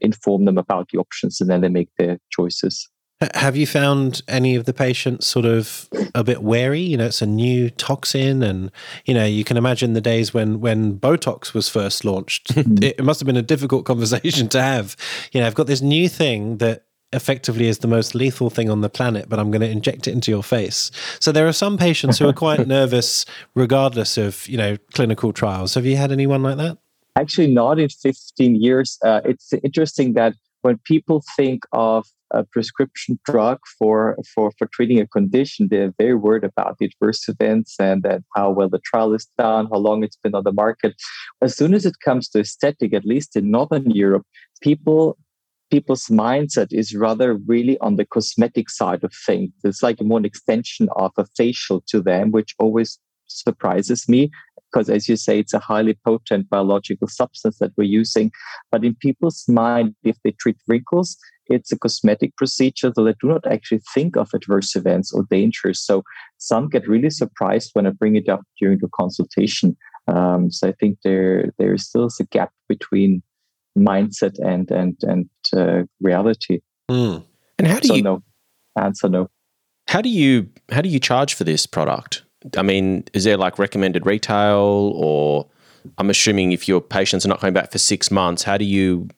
inform them about the options, and then they make their choices. Have you found any of the patients sort of a bit wary? You know, it's a new toxin, and you know, you can imagine the days when when Botox was first launched. it must have been a difficult conversation to have. You know, I've got this new thing that effectively is the most lethal thing on the planet, but I'm going to inject it into your face. So there are some patients who are quite nervous, regardless of you know clinical trials. Have you had anyone like that? Actually, not in 15 years. Uh, it's interesting that when people think of a prescription drug for, for, for treating a condition, they're very worried about the adverse events and, and how well the trial is done, how long it's been on the market. As soon as it comes to aesthetic, at least in Northern Europe, people people's mindset is rather really on the cosmetic side of things. It's like more an extension of a facial to them, which always surprises me because as you say it's a highly potent biological substance that we're using. But in people's mind if they treat wrinkles it's a cosmetic procedure so they do not actually think of adverse events or dangers. So some get really surprised when i bring it up during the consultation. Um, so i think there there still is a gap between mindset and and and uh, reality. Mm. and how do so you no answer no. how do you how do you charge for this product I mean, is there like recommended retail or I'm assuming if your patients are not coming back for six months, how do you,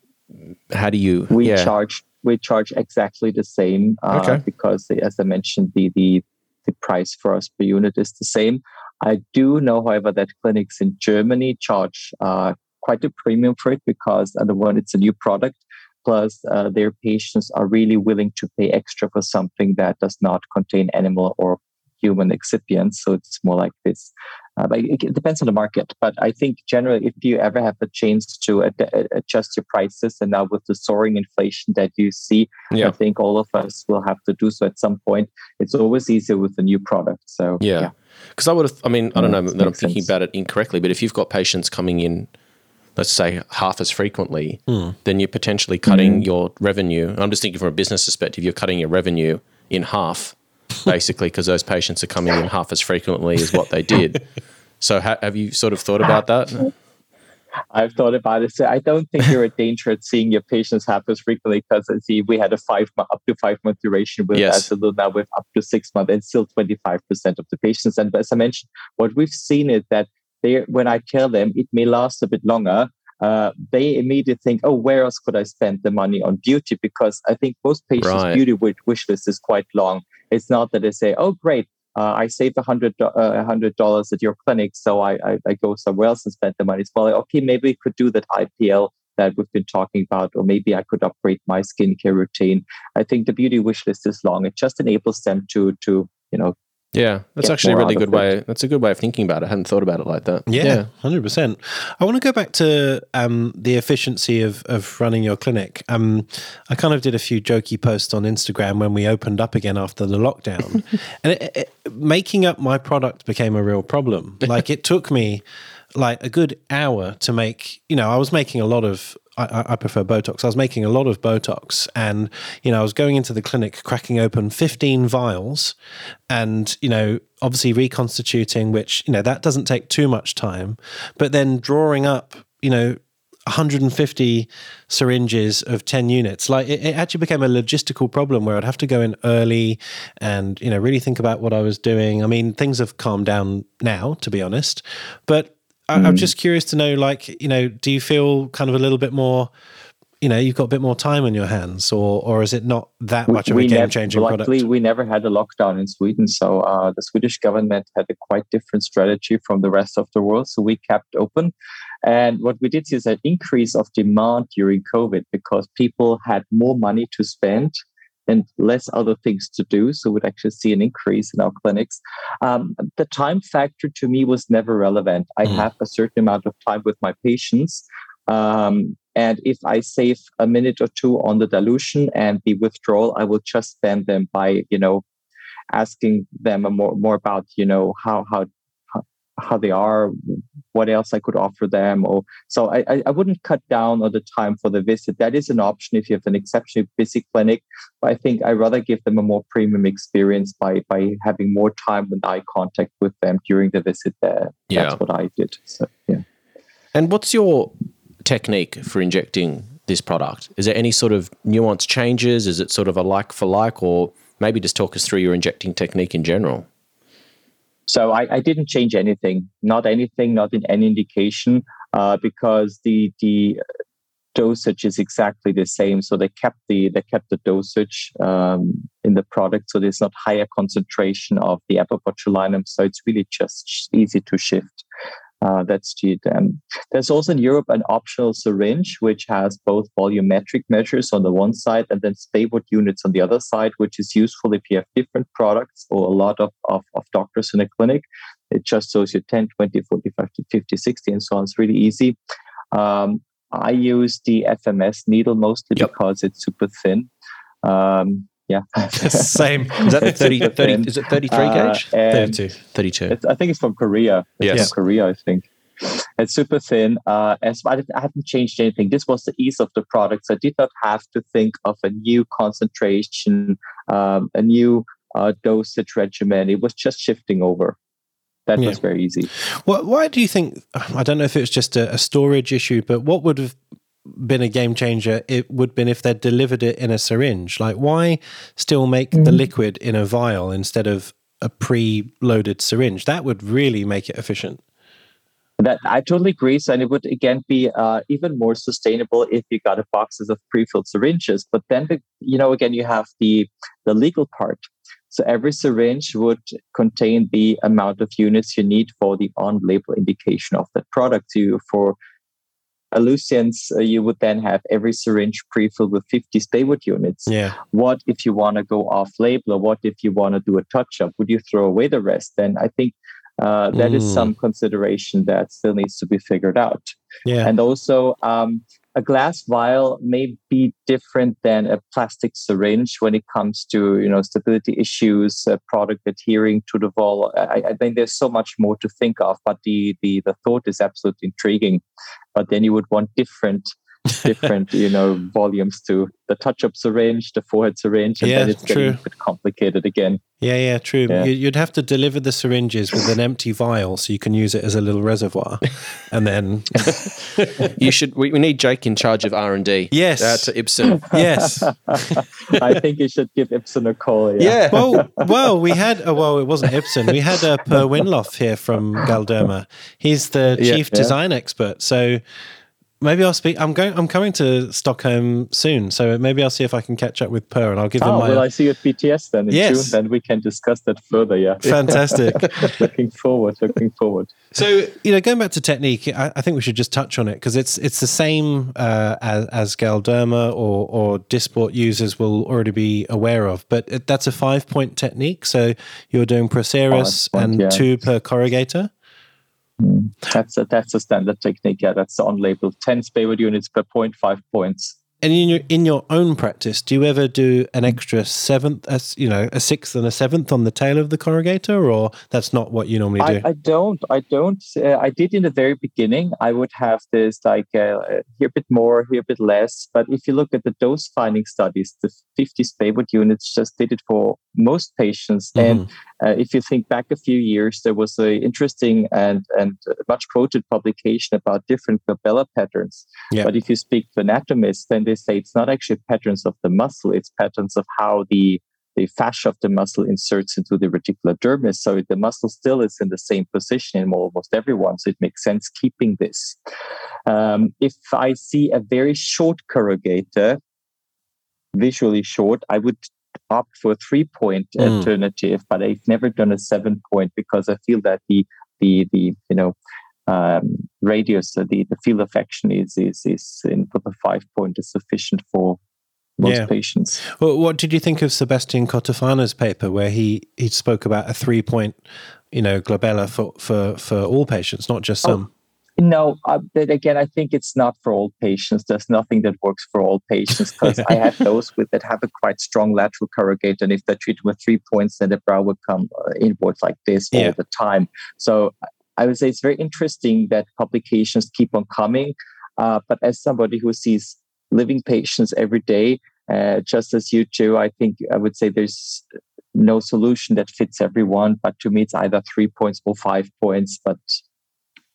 how do you, we yeah. charge, we charge exactly the same uh, okay. because as I mentioned, the, the, the price for us per unit is the same. I do know, however, that clinics in Germany charge uh, quite a premium for it because, other one, it's a new product. Plus, uh, their patients are really willing to pay extra for something that does not contain animal or human excipients. So it's more like this. Uh, but it, it, depends on the market. But I think generally, if you ever have a chance to ad- adjust your prices, and now with the soaring inflation that you see, yeah. I think all of us will have to do so at some point. It's always easier with a new product. So yeah, because yeah. I would have. I mean, I don't know that I'm thinking sense. about it incorrectly, but if you've got patients coming in let's say half as frequently, mm. then you're potentially cutting mm. your revenue. I'm just thinking from a business perspective, you're cutting your revenue in half basically, because those patients are coming in half as frequently as what they did. So, ha- have you sort of thought about uh, that? I've thought about it. So I don't think you're a danger at seeing your patients half as frequently because I see we had a five month, up to five month duration with yes. Now with up to six months and still 25% of the patients. And as I mentioned, what we've seen is that they, when I tell them it may last a bit longer, uh, they immediately think, oh, where else could I spend the money on beauty? Because I think most patients' right. beauty wish list is quite long. It's not that they say, oh, great, uh, I saved a hundred uh, hundred dollars at your clinic, so I, I, I go somewhere else and spend the money. It's well, like, okay, maybe we could do that IPL that we've been talking about, or maybe I could upgrade my skincare routine. I think the beauty wish list is long. It just enables them to to you know Yeah, that's actually a really good way. That's a good way of thinking about it. I hadn't thought about it like that. Yeah, hundred yeah. percent. I want to go back to um, the efficiency of of running your clinic. Um, I kind of did a few jokey posts on Instagram when we opened up again after the lockdown, and it, it, making up my product became a real problem. Like it took me like a good hour to make. You know, I was making a lot of I, I, prefer Botox. I was making a lot of Botox, and you know, I was going into the clinic, cracking open fifteen vials, and you know, obviously reconstituting, which you know that doesn't take too much time, but then drawing up, you know. 150 syringes of 10 units like it, it actually became a logistical problem where i'd have to go in early and you know really think about what i was doing i mean things have calmed down now to be honest but I, am hmm. just curious to know, like, you know, do you feel kind of a little bit more, you know, you've got a bit more time on your hands, or or is it not that much of a game changing product? Luckily, we never had a lockdown in Sweden, so uh, the Swedish government had a quite different strategy from the rest of the world. So we kept open, and what we did is an increase of demand during COVID because people had more money to spend and less other things to do. So we'd actually see an increase in our clinics. Um, the time factor to me was never relevant. I mm. have a certain amount of time with my patients. Um, and if I save a minute or two on the dilution and the withdrawal, I will just spend them by, you know, asking them more more about, you know, how how how they are, what else I could offer them. Or so I, I wouldn't cut down on the time for the visit. That is an option if you have an exceptionally busy clinic. But I think I rather give them a more premium experience by by having more time and eye contact with them during the visit. There, yeah. that's what I did. So yeah. And what's your technique for injecting this product? Is there any sort of nuance changes? Is it sort of a like for like, or maybe just talk us through your injecting technique in general? So I, I, didn't change anything, not anything, not in any indication, uh, because the the dosage is exactly the same. So they kept the they kept the dosage um, in the product, so there's not higher concentration of the abobotulinum. So it's really just easy to shift. Uh, that's cheap. And there's also in Europe an optional syringe, which has both volumetric measures on the one side and then Speywood units on the other side, which is useful if you have different products or a lot of, of, of doctors in a clinic. It just shows you 10, 20, 40, 50, 50 60, and so on. It's really easy. Um, I use the FMS needle mostly yep. because it's super thin. Um, yeah. Same. Is that 30, 30 is it 33 uh, gauge? 32. 32. I think it's from Korea. It's yes. from Korea, I think. It's super thin. Uh, as I, I haven't changed anything. This was the ease of the products. I did not have to think of a new concentration, um, a new uh, dosage regimen. It was just shifting over. That yeah. was very easy. Well, why do you think? I don't know if it was just a, a storage issue, but what would have been a game changer it would have been if they'd delivered it in a syringe like why still make mm. the liquid in a vial instead of a pre-loaded syringe that would really make it efficient that I totally agree. So, and it would again be uh, even more sustainable if you got a boxes of pre-filled syringes. But then, the, you know, again, you have the the legal part. So every syringe would contain the amount of units you need for the on-label indication of that product. You for Alluzience, uh, you would then have every syringe pre-filled with 50 Speywood units. Yeah. What if you want to go off-label, or what if you want to do a touch-up? Would you throw away the rest? Then I think uh, that mm. is some consideration that still needs to be figured out. Yeah. And also, um, a glass vial may be different than a plastic syringe when it comes to you know stability issues, uh, product adhering to the wall. I, I, think there's so much more to think of, but the the the thought is absolutely intriguing. But then you would want different different, you know, volumes to the touch-ups syringe, the forehead syringe, and yeah, then it's true. getting a bit complicated again. Yeah, yeah, true. Yeah. You'd have to deliver the syringes with an empty vial so you can use it as a little reservoir, and then you should. We, we, need Jake in charge of R and D. Yes, uh, to Ipsen. yes, I think you should give Ipsen a call. Yeah. yeah. Well, well, we had. Uh, well, it wasn't Ipsen. We had uh, Per Winloff here from Galderma. He's the chief yeah. design expert. So maybe I'll speak. I'm going. I'm coming to Stockholm soon, so maybe I'll see if I can catch up with Per, and I'll give oh, him my. Well, I see you at BTS then in yes. June. Then we can discuss that further. Yeah, fantastic. looking forward. Looking forward. So you know, going back to technique, I, I think we should just touch on it because it's it's the same uh, as, as Galderma or or Dysport users will already be aware of, but it, that's a five point technique. So you're doing Procerus and yeah. two per corrugator. Mm. That's a that's a standard technique. Yeah, that's on label. Ten Speywood units per point, five points. And in your in your own practice, do you ever do an extra seventh, as you know, a sixth and a seventh on the tail of the corrugator, or that's not what you normally do? I, I don't. I don't. Uh, I did in the very beginning. I would have this like uh, here a bit more, here a bit less. But if you look at the dose finding studies, the 50 Speywood units just did it for most patients. Mm-hmm. And uh, if you think back a few years, there was an interesting and and much quoted publication about different glabella patterns. Yeah. But if you speak to anatomists, then they say it's not actually patterns of the muscle; it's patterns of how the the fascia of the muscle inserts into the reticular dermis. So the muscle still is in the same position in almost everyone. So it makes sense keeping this. Um, if I see a very short corrugator, visually short, I would opt for a three point mm. alternative, but I've never done a seven point because I feel that the the the you know um, radius, uh, the the field of action is is is in for the five point is sufficient for most yeah. patients. Well, what did you think of Sebastian Cotofana's paper where he he spoke about a three point, you know, glabella for for for all patients, not just oh, some? No, uh, but again, I think it's not for all patients. There's nothing that works for all patients because I have those with that have a quite strong lateral corrugate, and if they're treated with three points, then the brow would come uh, inwards like this yeah. all the time. So I would say it's very interesting that publications keep on coming. Uh, but as somebody who sees living patients every day, uh, just as you do, I think I would say there's no solution that fits everyone. But to me, it's either three points or five points. But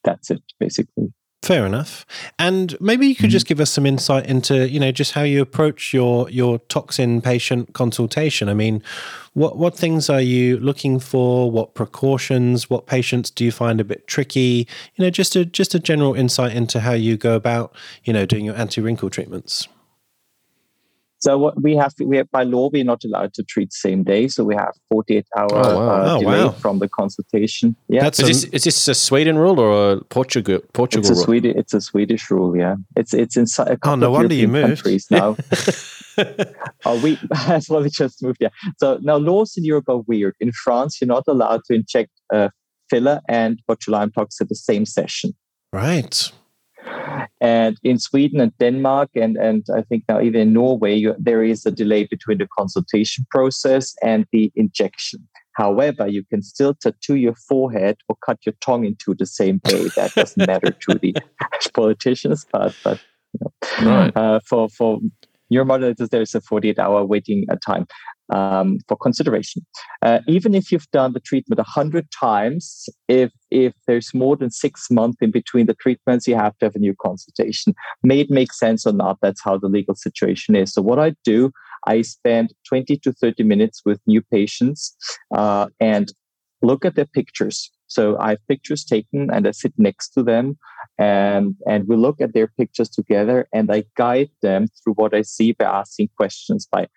that's it basically fair enough. And maybe you could mm-hmm. just give us some insight into you know just how you approach your your toxin patient consultation. I mean what what things are you looking for? What precautions what patients do you find a bit tricky? You know just a just a general insight into how you go about you know doing your anti-wrinkle treatments so what we have, we have by law, we're not allowed to treat same day. So we have 48 hour oh, wow. uh, oh, delay wow. from the consultation. Yeah. That's is, this, is this a Sweden rule or a Portugal Portugal it's a Swedish, it's a Swedish rule. Yeah. It's it's in a couple oh, no of wonder European you moved. countries now. oh, we as well. We just moved. Yeah. So now laws in Europe are weird. In France, you're not allowed to inject uh, filler and botulinum toxin at the same session. Right. And in Sweden and Denmark, and, and I think now even in Norway, you, there is a delay between the consultation process and the injection. However, you can still tattoo your forehead or cut your tongue into the same day. That doesn't matter to the politicians, but but you know, right. uh, for for neuromodulators, there's a 48 hour waiting uh, time um, for consideration. Uh, even if you've done the treatment 100 times, if, if there's more than six months in between the treatments, you have to have a new consultation. May it make sense or not, that's how the legal situation is. So, what I do, I spend 20 to 30 minutes with new patients uh, and look at their pictures. So I have pictures taken and I sit next to them and, and we look at their pictures together and I guide them through what I see by asking questions by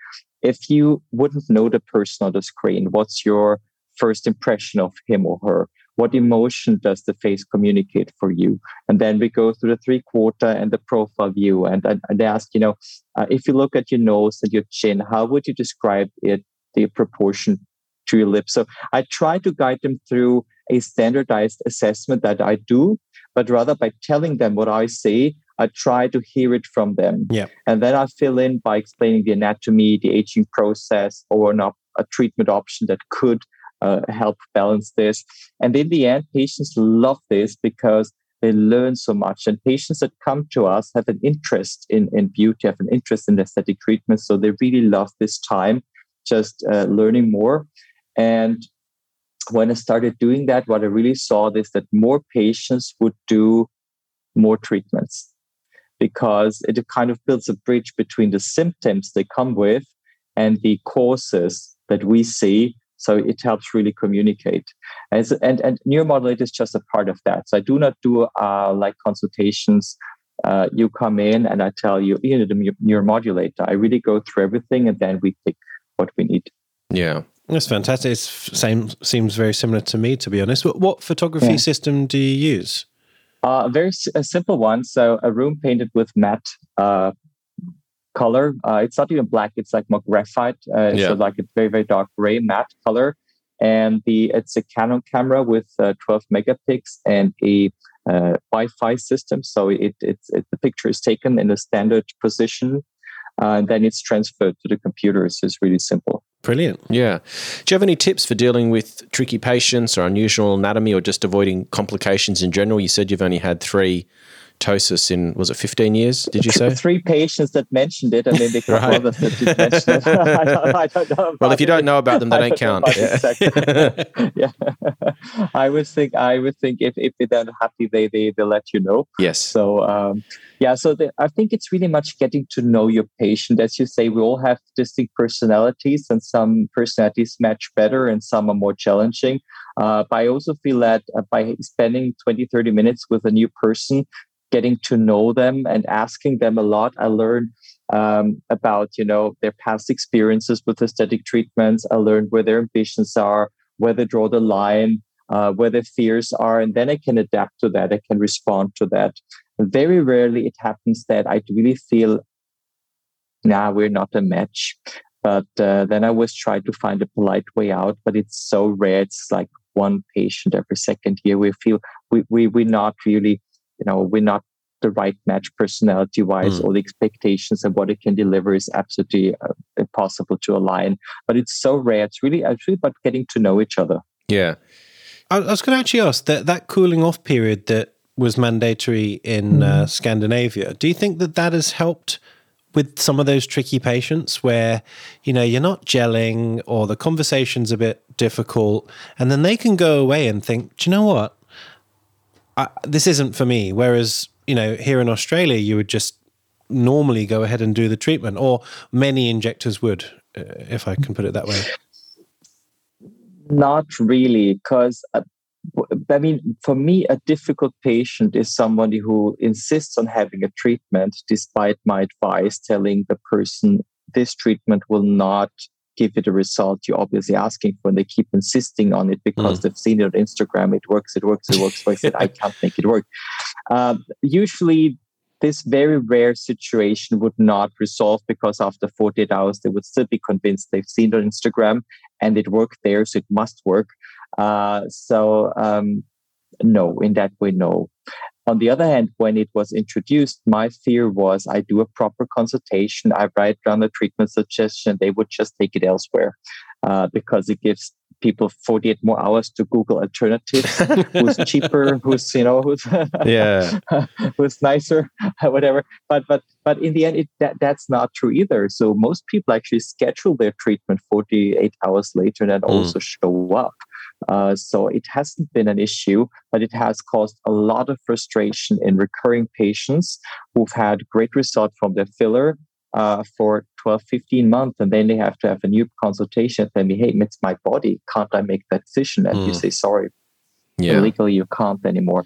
if you wouldn't know the person on the screen, what's your first impression of him or her? What emotion does the face communicate for you? And then we go through the three quarter and the profile view. And, and, and they ask, you know, uh, if you look at your nose and your chin, how would you describe it, the proportion to your lips? So I try to guide them through a standardized assessment that I do, but rather by telling them what I say, I try to hear it from them. Yeah. And then I fill in by explaining the anatomy, the aging process, or an op- a treatment option that could uh, help balance this. And in the end, patients love this because they learn so much. And patients that come to us have an interest in, in beauty, have an interest in aesthetic treatment. So they really love this time just uh, learning more. And when I started doing that, what I really saw is that more patients would do more treatments because it kind of builds a bridge between the symptoms they come with and the causes that we see. So it helps really communicate. And, and, and neuromodulate is just a part of that. So I do not do uh, like consultations Uh, you come in and I tell you, you know, the neuromodulator. I really go through everything and then we pick what we need. Yeah. That's fantastic. It's same seems very similar to me, to be honest. What, what photography yeah. system do you use? Uh, a very a simple one. So a room painted with matte uh, color. Uh, it's not even black. It's like more graphite. Uh, yeah. So like a very very dark gray matte color. And the it's a Canon camera with uh, 12 megapixels and a uh, Wi-Fi system. So it, it's it, the picture is taken in a standard position uh, and then it's transferred to the computer. So it's really simple. Brilliant. Yeah. Do you have any tips for dealing with tricky patients or unusual anatomy or just avoiding complications in general? You said you've only had three ptosis in was it 15 years did you say? three patients that mentioned it and then the right. others that did mention it. I, don't, I don't know well if you don't know about them they don't, don't count. yeah. yeah. I would think I would think if, if they're not happy they, they they'll let you know. Yes. So um, yeah so the, I think it's really much getting to know your patient. As you say we all have distinct personalities and some personalities match better and some are more challenging. Uh, but I also feel that uh, by spending 20 30 minutes with a new person getting to know them and asking them a lot. I learned um, about you know their past experiences with aesthetic treatments. I learned where their ambitions are, where they draw the line, uh, where their fears are, and then I can adapt to that. I can respond to that. Very rarely it happens that I really feel, nah, we're not a match. But uh, then I always try to find a polite way out. But it's so rare. It's like one patient every second year. We feel we we we're not really you know we're not the right match personality wise mm. all the expectations and what it can deliver is absolutely uh, impossible to align. But it's so rare. It's really actually about getting to know each other. Yeah. I, I was going to actually ask that that cooling off period that was mandatory in mm. uh, scandinavia do you think that that has helped with some of those tricky patients where you know you're not gelling or the conversation's a bit difficult and then they can go away and think do you know what I, this isn't for me. Whereas, you know, here in Australia, you would just normally go ahead and do the treatment, or many injectors would, uh, if I can put it that way. Not really, because uh, I mean, for me, a difficult patient is somebody who insists on having a treatment despite my advice telling the person this treatment will not give you the result you're obviously asking for. And they keep insisting on it because mm. they've seen it on Instagram. It works, it works, it works. So I said, I can't make it work. Um, usually, this very rare situation would not resolve because after 48 hours, they would still be convinced they've seen it on Instagram and it worked there, so it must work. Uh, so, um, no, in that way, no. On the other hand, when it was introduced, my fear was I do a proper consultation, I write down the treatment suggestion, they would just take it elsewhere uh, because it gives people 48 more hours to Google alternatives, who's cheaper, who's you know who's yeah, who's nicer, whatever. But but but in the end, it, that that's not true either. So most people actually schedule their treatment 48 hours later and then mm. also show up. Uh, so it hasn't been an issue, but it has caused a lot of frustration in recurring patients who've had great results from their filler uh, for 12, 15 months, and then they have to have a new consultation and tell me, hey, it's my body. Can't I make that decision? And mm. you say, sorry, yeah. legally you can't anymore.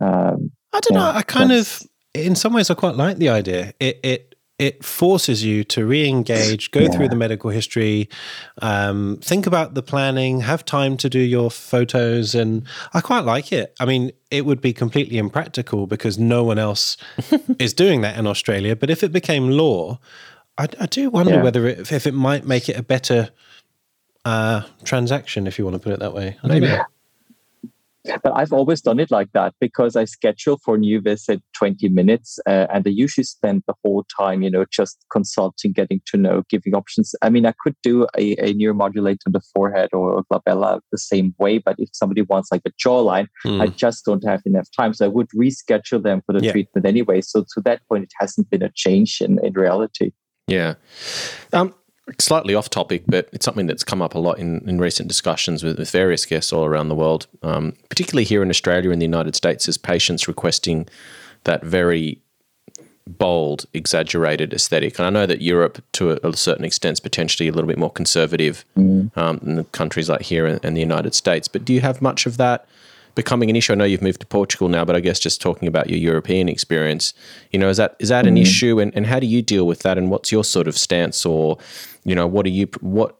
Um, I don't yeah, know. I kind of, in some ways, I quite like the idea. It, it it forces you to re-engage go yeah. through the medical history um, think about the planning have time to do your photos and i quite like it. I mean it would be completely impractical because no one else is doing that in australia. But if it became law i, I do wonder yeah. whether it, if it might make it a better uh, transaction if you want to put it that way. Maybe but I've always done it like that because I schedule for new visit 20 minutes uh, and I usually spend the whole time, you know, just consulting, getting to know, giving options. I mean, I could do a, a neuromodulator on the forehead or a glabella the same way, but if somebody wants like a jawline, mm. I just don't have enough time. So I would reschedule them for the yeah. treatment anyway. So to that point, it hasn't been a change in, in reality. Yeah. Um, slightly off topic, but it's something that's come up a lot in, in recent discussions with, with various guests all around the world, um, particularly here in Australia and the United States, as patients requesting that very bold, exaggerated aesthetic. And I know that Europe, to a, a certain extent, is potentially a little bit more conservative mm. um, than countries like here and, and the United States. But do you have much of that becoming an issue? I know you've moved to Portugal now, but I guess just talking about your European experience, you know, is that is that mm-hmm. an issue, and, and how do you deal with that, and what's your sort of stance, or you know, what are you what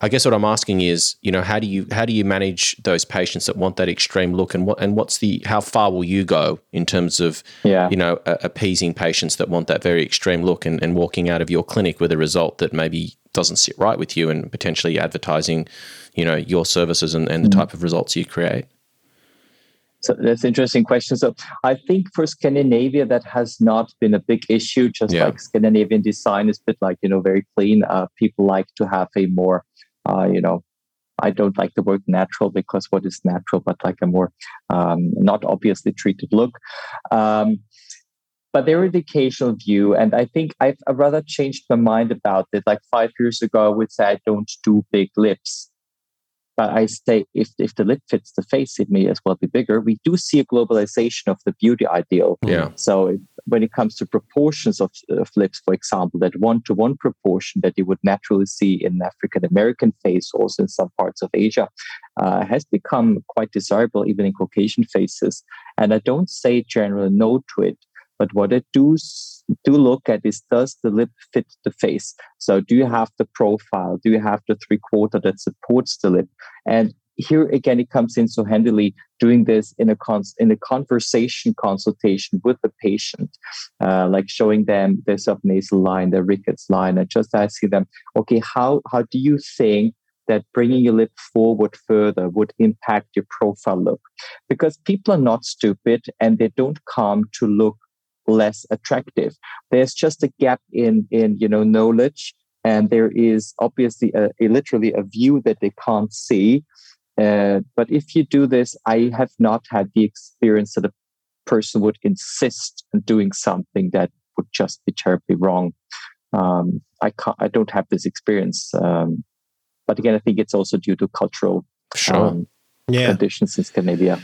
I guess what I'm asking is, you know, how do you how do you manage those patients that want that extreme look, and what and what's the how far will you go in terms of, yeah. you know, uh, appeasing patients that want that very extreme look, and, and walking out of your clinic with a result that maybe doesn't sit right with you, and potentially advertising, you know, your services and, and the mm-hmm. type of results you create. So that's interesting question. So I think for Scandinavia that has not been a big issue. Just yeah. like Scandinavian design is a bit like you know very clean. Uh, people like to have a more uh, you know, I don't like the word natural because what is natural, but like a more um, not obviously treated look. Um, but there is the occasional view, and I think I've, I've rather changed my mind about it. Like five years ago, I would say I don't do big lips but I say if, if the lip fits the face, it may as well be bigger. We do see a globalization of the beauty ideal. Yeah. So when it comes to proportions of, of lips, for example, that one to one proportion that you would naturally see in African American face, also in some parts of Asia, uh, has become quite desirable even in Caucasian faces. And I don't say generally no to it, but what I do do look at is does the lip fit the face? So do you have the profile? Do you have the three quarter that supports the lip? And here again, it comes in so handily doing this in a cons- in a conversation consultation with the patient, uh, like showing them their subnasal line, their Ricketts line, and just asking them, okay, how how do you think that bringing your lip forward further would impact your profile look? Because people are not stupid and they don't come to look less attractive. There's just a gap in in you know knowledge, and there is obviously a, a literally a view that they can't see. Uh, but if you do this, I have not had the experience that a person would insist on doing something that would just be terribly wrong. Um, I can't, I don't have this experience. Um, but again, I think it's also due to cultural sure. um, yeah. conditions in Scandinavia.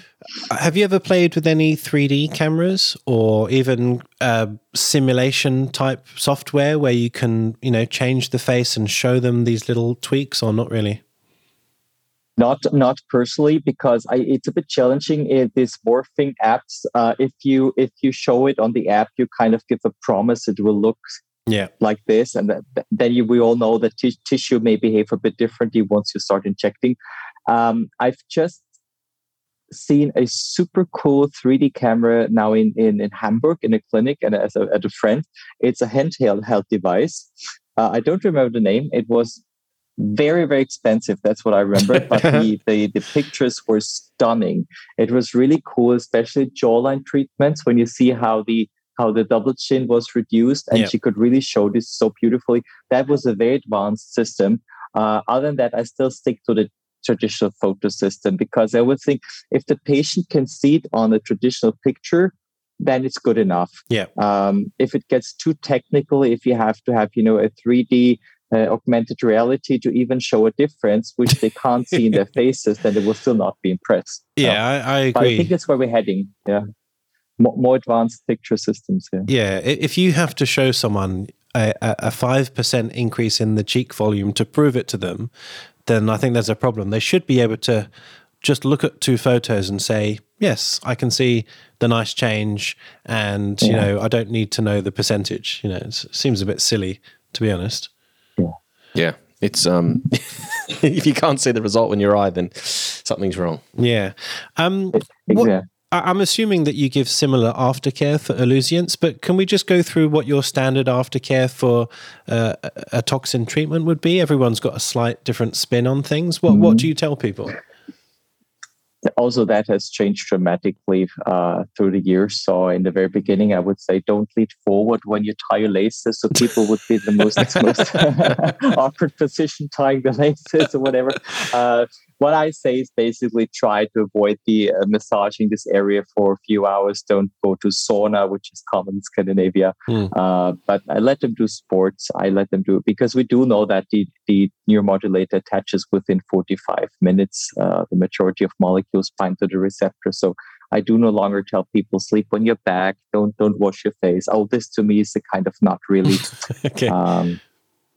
Have you ever played with any 3D cameras or even uh, simulation type software where you can, you know, change the face and show them these little tweaks, or not really? Not, not personally, because I, it's a bit challenging in these morphing apps. Uh, if you if you show it on the app, you kind of give a promise it will look yeah like this and then you, we all know that t- tissue may behave a bit differently once you start injecting um, I've just seen a super cool 3D camera now in, in, in Hamburg in a clinic and as a, as a friend. It's a handheld health device. Uh, I don't remember the name. It was very, very expensive. That's what I remember. But the, the, the pictures were stunning. It was really cool, especially jawline treatments when you see how the how the double chin was reduced and she could really show this so beautifully. That was a very advanced system. Uh, other than that, I still stick to the traditional photo system because I would think if the patient can see it on a traditional picture, then it's good enough. Yeah. Um, if it gets too technical, if you have to have you know a 3D uh, augmented reality to even show a difference, which they can't see in their faces, then they will still not be impressed. Yeah, I, I, agree. But I think that's where we're heading. Yeah. More, more advanced picture systems here. Yeah. If you have to show someone a five percent increase in the cheek volume to prove it to them, then I think there's a problem. They should be able to just look at two photos and say, yes, I can see the nice change, and yeah. you know, I don't need to know the percentage. You know, it seems a bit silly to be honest. Yeah, yeah. It's um, if you can't see the result in your eye, then something's wrong. Yeah. Um, exactly. what, I'm assuming that you give similar aftercare for Alluzience, but can we just go through what your standard aftercare for uh, a toxin treatment would be? Everyone's got a slight different spin on things. What mm-hmm. what do you tell people? Also, that has changed dramatically uh, through the years. So, in the very beginning, I would say don't lead forward when you tie your laces. So, people would be the most, most awkward position tying the laces or whatever. Uh, what I say is basically try to avoid the uh, massaging this area for a few hours. Don't go to sauna, which is common in Scandinavia. Mm. Uh, but I let them do sports. I let them do it because we do know that the, the neuromodulator attaches within 45 minutes. Uh, the majority of molecules bind to the receptor. So I do no longer tell people sleep on your back. Don't don't wash your face. All this to me is a kind of not really okay. um,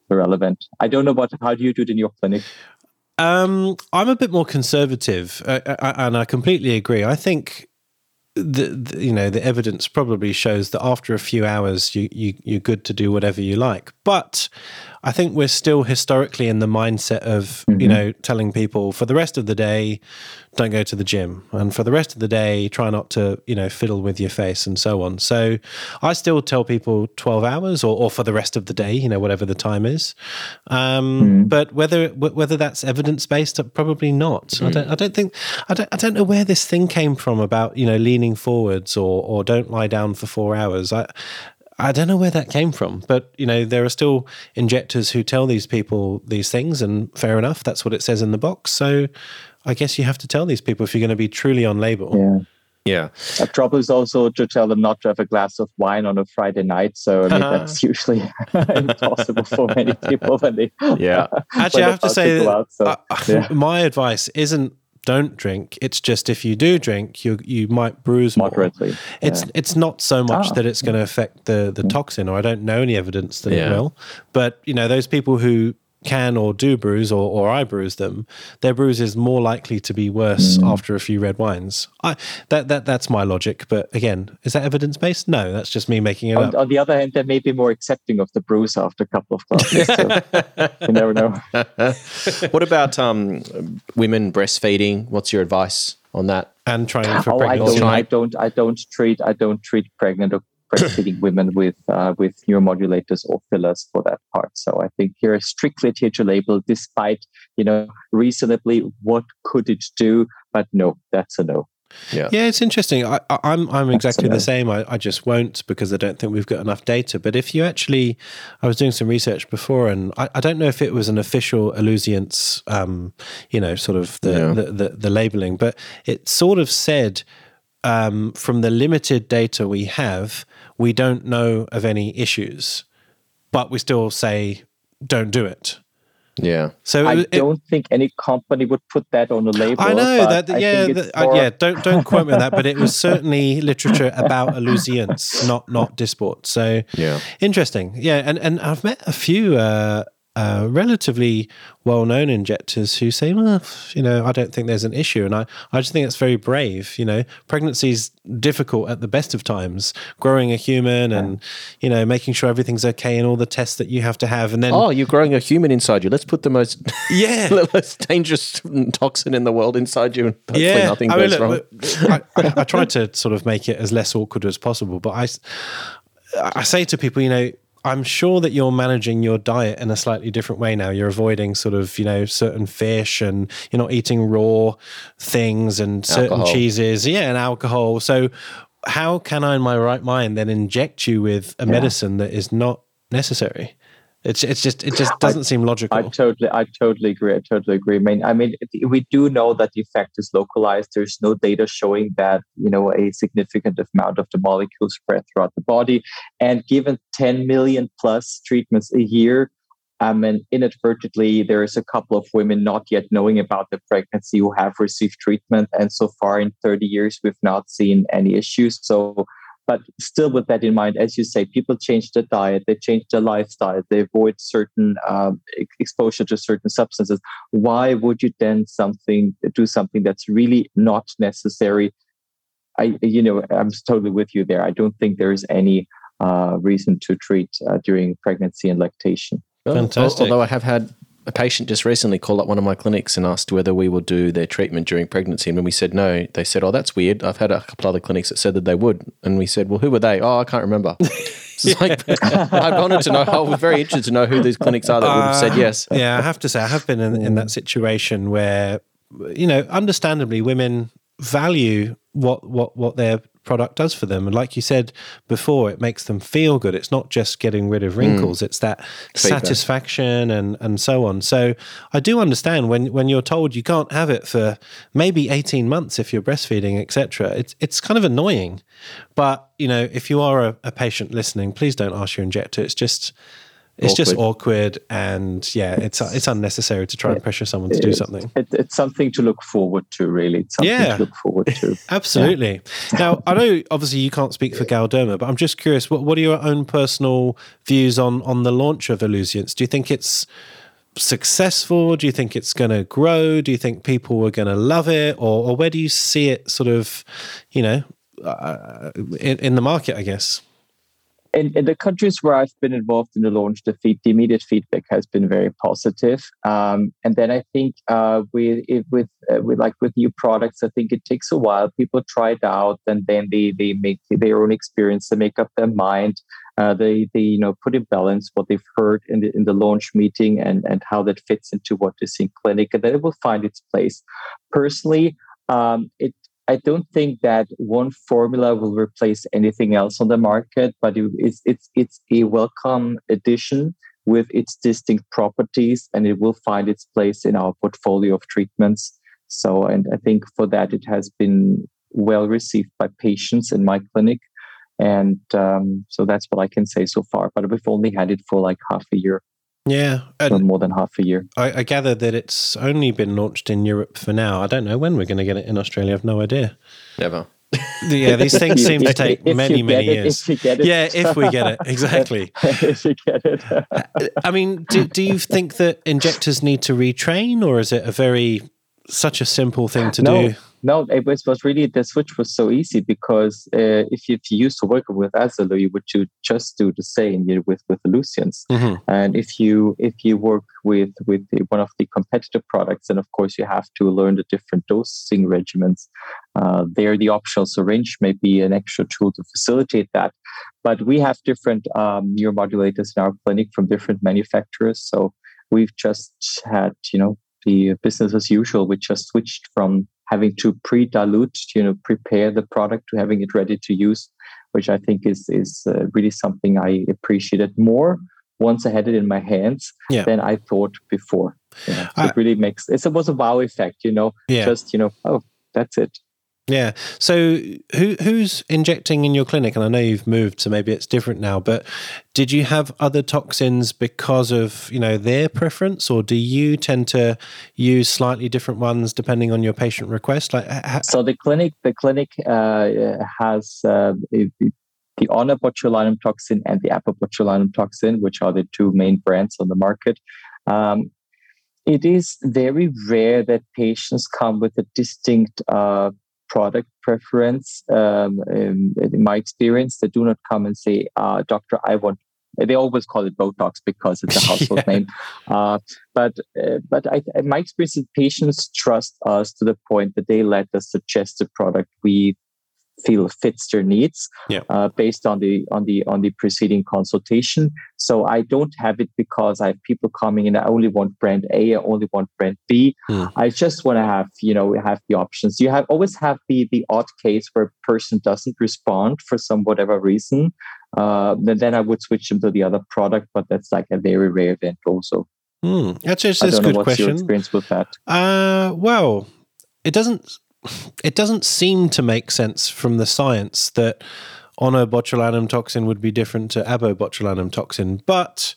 relevant. I don't know what. How do you do it in your clinic? Um, I'm a bit more conservative, uh, uh and I completely agree. I think the, the, you know the evidence probably shows that after a few hours you, you you're good to do whatever you like but i think we're still historically in the mindset of mm-hmm. you know telling people for the rest of the day don't go to the gym and for the rest of the day try not to you know fiddle with your face and so on so i still tell people 12 hours or, or for the rest of the day you know whatever the time is um, mm. but whether whether that's evidence based probably not mm. I, don't, I don't think I don't, I don't know where this thing came from about you know leaning forwards or or don't lie down for four hours i I don't know where that came from, but you know there are still injectors who tell these people these things, and fair enough, that's what it says in the box. So I guess you have to tell these people if you're going to be truly on label. Yeah. Yeah. A trouble is also to tell them not to have a glass of wine on a Friday night. So I mean, that's usually impossible for many people when they. Yeah. Actually, I have to say, out, so, uh, yeah. my advice isn't don't drink. It's just if you do drink, you you might bruise moderately. More. It's yeah. it's not so much oh. that it's going to affect the the mm. toxin, or I don't know any evidence that yeah. it will. But you know, those people who can or do bruise or, or I bruise them, their bruise is more likely to be worse mm. after a few red wines. I, that that that's my logic. But again, is that evidence based? No, that's just me making it on, up. On the other hand, they may be more accepting of the bruise after a couple of glasses. so you never know. what about um, women breastfeeding? What's your advice on that? And trying for oh, pregnancy? I don't, I don't. I don't treat. I don't treat pregnant or breastfeeding women with uh, with neuromodulators or fillers for that part. So I think here strictly adhere to label, despite you know reasonably what could it do, but no, that's a no. Yeah, yeah, it's interesting. I, am I'm, I'm exactly the same. I, I just won't because I don't think we've got enough data. But if you actually, I was doing some research before, and I, I don't know if it was an official Alluzience, um, you know, sort of the, yeah. the, the the labeling, but it sort of said um, from the limited data we have, we don't know of any issues, but we still say don't do it. Yeah. So I it, don't think any company would put that on a label. I know that. yeah, the, uh, yeah. Don't don't quote me on that, but it was certainly literature about Alluzience, not not Dysport. So yeah, interesting. Yeah, and and I've met a few uh, uh, relatively well-known injectors who say, well, you know, I don't think there's an issue, and I, I just think it's very brave. You know, pregnancy is difficult at the best of times. Growing a human, yeah. and you know, making sure everything's okay, and all the tests that you have to have, and then oh, you're growing a human inside you. Let's put the most yeah, the most dangerous toxin in the world inside you, and hopefully yeah. nothing I goes mean, look, wrong. I, I, I try to sort of make it as less awkward as possible, but I. I say to people, you know, I'm sure that you're managing your diet in a slightly different way now. You're avoiding sort of, you know, certain fish and you're not eating raw things and certain alcohol. cheeses. Yeah, and alcohol. So, how can I, in my right mind, then inject you with a yeah. medicine that is not necessary? It's it's just it just doesn't I, seem logical. I totally I totally agree. I totally agree. I mean, I mean, we do know that the effect is localized. There's no data showing that you know a significant amount of the molecule spread throughout the body. And given 10 million plus treatments a year, I mean, inadvertently, there is a couple of women not yet knowing about the pregnancy who have received treatment, and so far in 30 years, we've not seen any issues. So but still, with that in mind, as you say, people change their diet, they change their lifestyle, they avoid certain um, exposure to certain substances. Why would you then something do something that's really not necessary? I, you know, I'm totally with you there. I don't think there is any uh, reason to treat uh, during pregnancy and lactation. Fantastic. Although I have had a patient just recently called up one of my clinics and asked whether we would do their treatment during pregnancy. And when we said no, they said, Oh, that's weird. I've had a couple other clinics that said that they would. And we said, Well, who were they? Oh, I can't remember. like, I wanted to know. I was very interested to know who these clinics are that uh, would have said yes. Yeah, I have to say, I have been in, in that situation where, you know, understandably, women value what what what their product does for them. And like you said before, it makes them feel good. It's not just getting rid of wrinkles, mm. it's that Feedback. satisfaction and, and so on. So I do understand when, when you're told you can't have it for maybe 18 months if you're breastfeeding, etc. It's, it's kind of annoying. But, you know, if you are a, a patient listening, please don't ask your injector. It's just it's awkward. just awkward and yeah it's it's unnecessary to try and pressure someone to do something it, it's something to look forward to really it's something yeah. to look forward to absolutely yeah. now i know obviously you can't speak for galderma but i'm just curious what, what are your own personal views on on the launch of Alluzience do you think it's successful? Do you think it's going to grow? Do you think people are going to love it, or, or where do you see it sort of, you know, uh, in, in the market? I guess in, in, the countries where I've been involved in the launch, the, feed, the immediate feedback has been very positive. Um, and then I think uh, with with uh, with like with new products, I think it takes a while. People try it out, and then they they make their own experience. They make up their mind. Uh, they they you know put in balance what they've heard in the in the launch meeting and and how that fits into what is in clinic, and then it will find its place. Personally, um, it I don't think that one formula will replace anything else on the market, but it's it's it's a welcome addition with its distinct properties, and it will find its place in our portfolio of treatments. So, and I think for that it has been well received by patients in my clinic, and um, so that's what I can say so far. But we've only had it for like half a year. Yeah, so more than half a year. I, I, gather that it's only been launched in Europe for now. I don't know when we're going to get it in Australia. I've no idea. Never. yeah, these things seem to take if many, many it, years. If yeah, if we get it, exactly. if you get it. I mean, do, do you think that injectors need to retrain, or is it a very such a simple thing to no. do? No, it was, was really the switch was so easy because uh, if, you, if you used to work with Azzalure, you would just do the same with with Alluzience. Mm-hmm. And if you if you work with with one of the competitive products, then of course you have to learn the different dosing regimens. Uh, there, the optional syringe may be an extra tool to facilitate that. But we have different um, neuromodulators in our clinic from different manufacturers, so we've just had you know the business as usual. We just switched from having to pre-dilute, you know, prepare the product to having it ready to use, which I think is is uh, really something I appreciated more once I had it in my hands yeah. than I thought before. You know, I, it really makes it was a wow effect, you know. Yeah. Just you know, oh, that's it. Yeah. So who who's injecting in your clinic? And I know you've moved, so maybe it's different now. But did you have other toxins because of you know their preference, or do you tend to use slightly different ones depending on your patient request? Like, ha- so the clinic the clinic uh, has uh, the onabotulinum toxin and the abobotulinum toxin, which are the two main brands on the market. Um, it is very rare that patients come with a distinct uh, product preference. Um, in, in, my experience, they do not come and say, uh, "Doctor, I want." They always call it Botox because it's a household yeah. name. Uh, but uh, but I, in my experience is patients trust us to the point that they let us suggest the product we feel fits their needs yeah. uh, based on the on the on the preceding consultation. So I don't have it because I have people coming in. I only want brand A. I only want brand B. Mm. I just want to have you know have the options. You have always have the the odd case where a person doesn't respond for some whatever reason. Uh, then I would switch them to the other product, but that's like a very rare event also. Mm. That's, that's, that's a good what's question. Your experience with that? Uh, well, it doesn't it doesn't seem to make sense from the science that onabotulinum toxin would be different to abobotulinum toxin. But,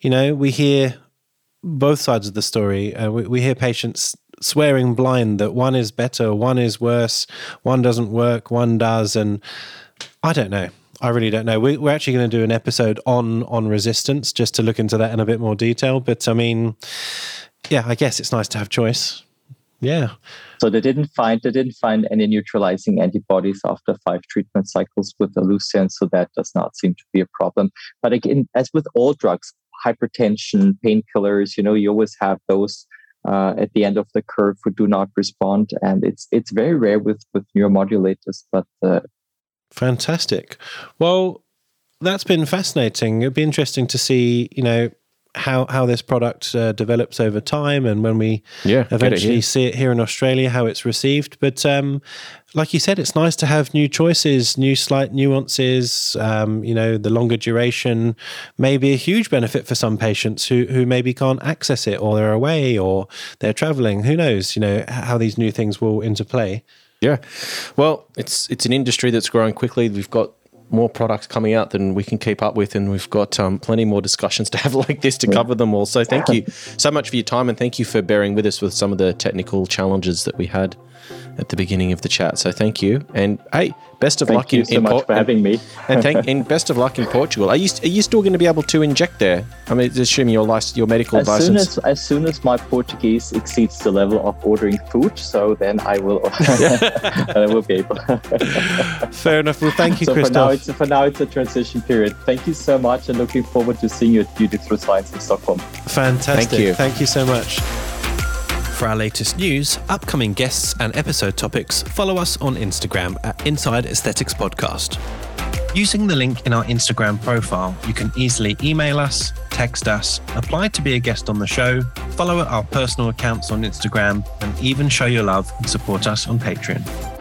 you know, we hear both sides of the story. Uh, we, we hear patients swearing blind that one is better, one is worse, one doesn't work, one does. And I don't know. I really don't know. We, are actually going to do an episode on on resistance just to look into that in a bit more detail. But I mean, yeah, I guess it's nice to have choice. Yeah. So they didn't find they didn't find any neutralizing antibodies after five treatment cycles with Alluzience, so that does not seem to be a problem. But again, as with all drugs, hypertension, painkillers, you know, you always have those uh, at the end of the curve who do not respond, and it's it's very rare with with neuromodulators. But uh, fantastic. Well, that's been fascinating. It'd be interesting to see, you know, how how this product uh, develops over time and when we yeah, eventually it see it here in Australia how it's received. But um, like you said it's nice to have new choices new slight nuances um, you know the longer duration may be a huge benefit for some patients who who maybe can't access it or they're away or they're traveling. Who knows you know how these new things will interplay. Yeah. Well it's it's an industry that's growing quickly. We've got more products coming out than we can keep up with, and we've got um, plenty more discussions to have like this to cover them all. So thank you so much for your time, and thank you for bearing with us with some of the technical challenges that we had. At the beginning of the chat. So thank you, and hey, best of Thank luck you in, so in much Por- for having me. and thank and best of luck in Portugal. Are you are you still going to be able to inject there? I mean, assuming your license, your medical As soon license. as as soon as my Portuguese exceeds the level of ordering food, so then I will I will be able. Fair enough. Well, thank you, so for now, it's for now it's a transition period. Thank you so much, and looking forward to seeing you at Beauty Through Science in Stockholm. Fantastic. Thank you. Thank you so much. For our latest news, upcoming guests, and episode topics, follow us on Instagram at Inside Aesthetics Podcast. Using the link in our Instagram profile, you can easily email us, text us, apply to be a guest on the show, follow our personal accounts on Instagram, and even show your love and support us on Patreon.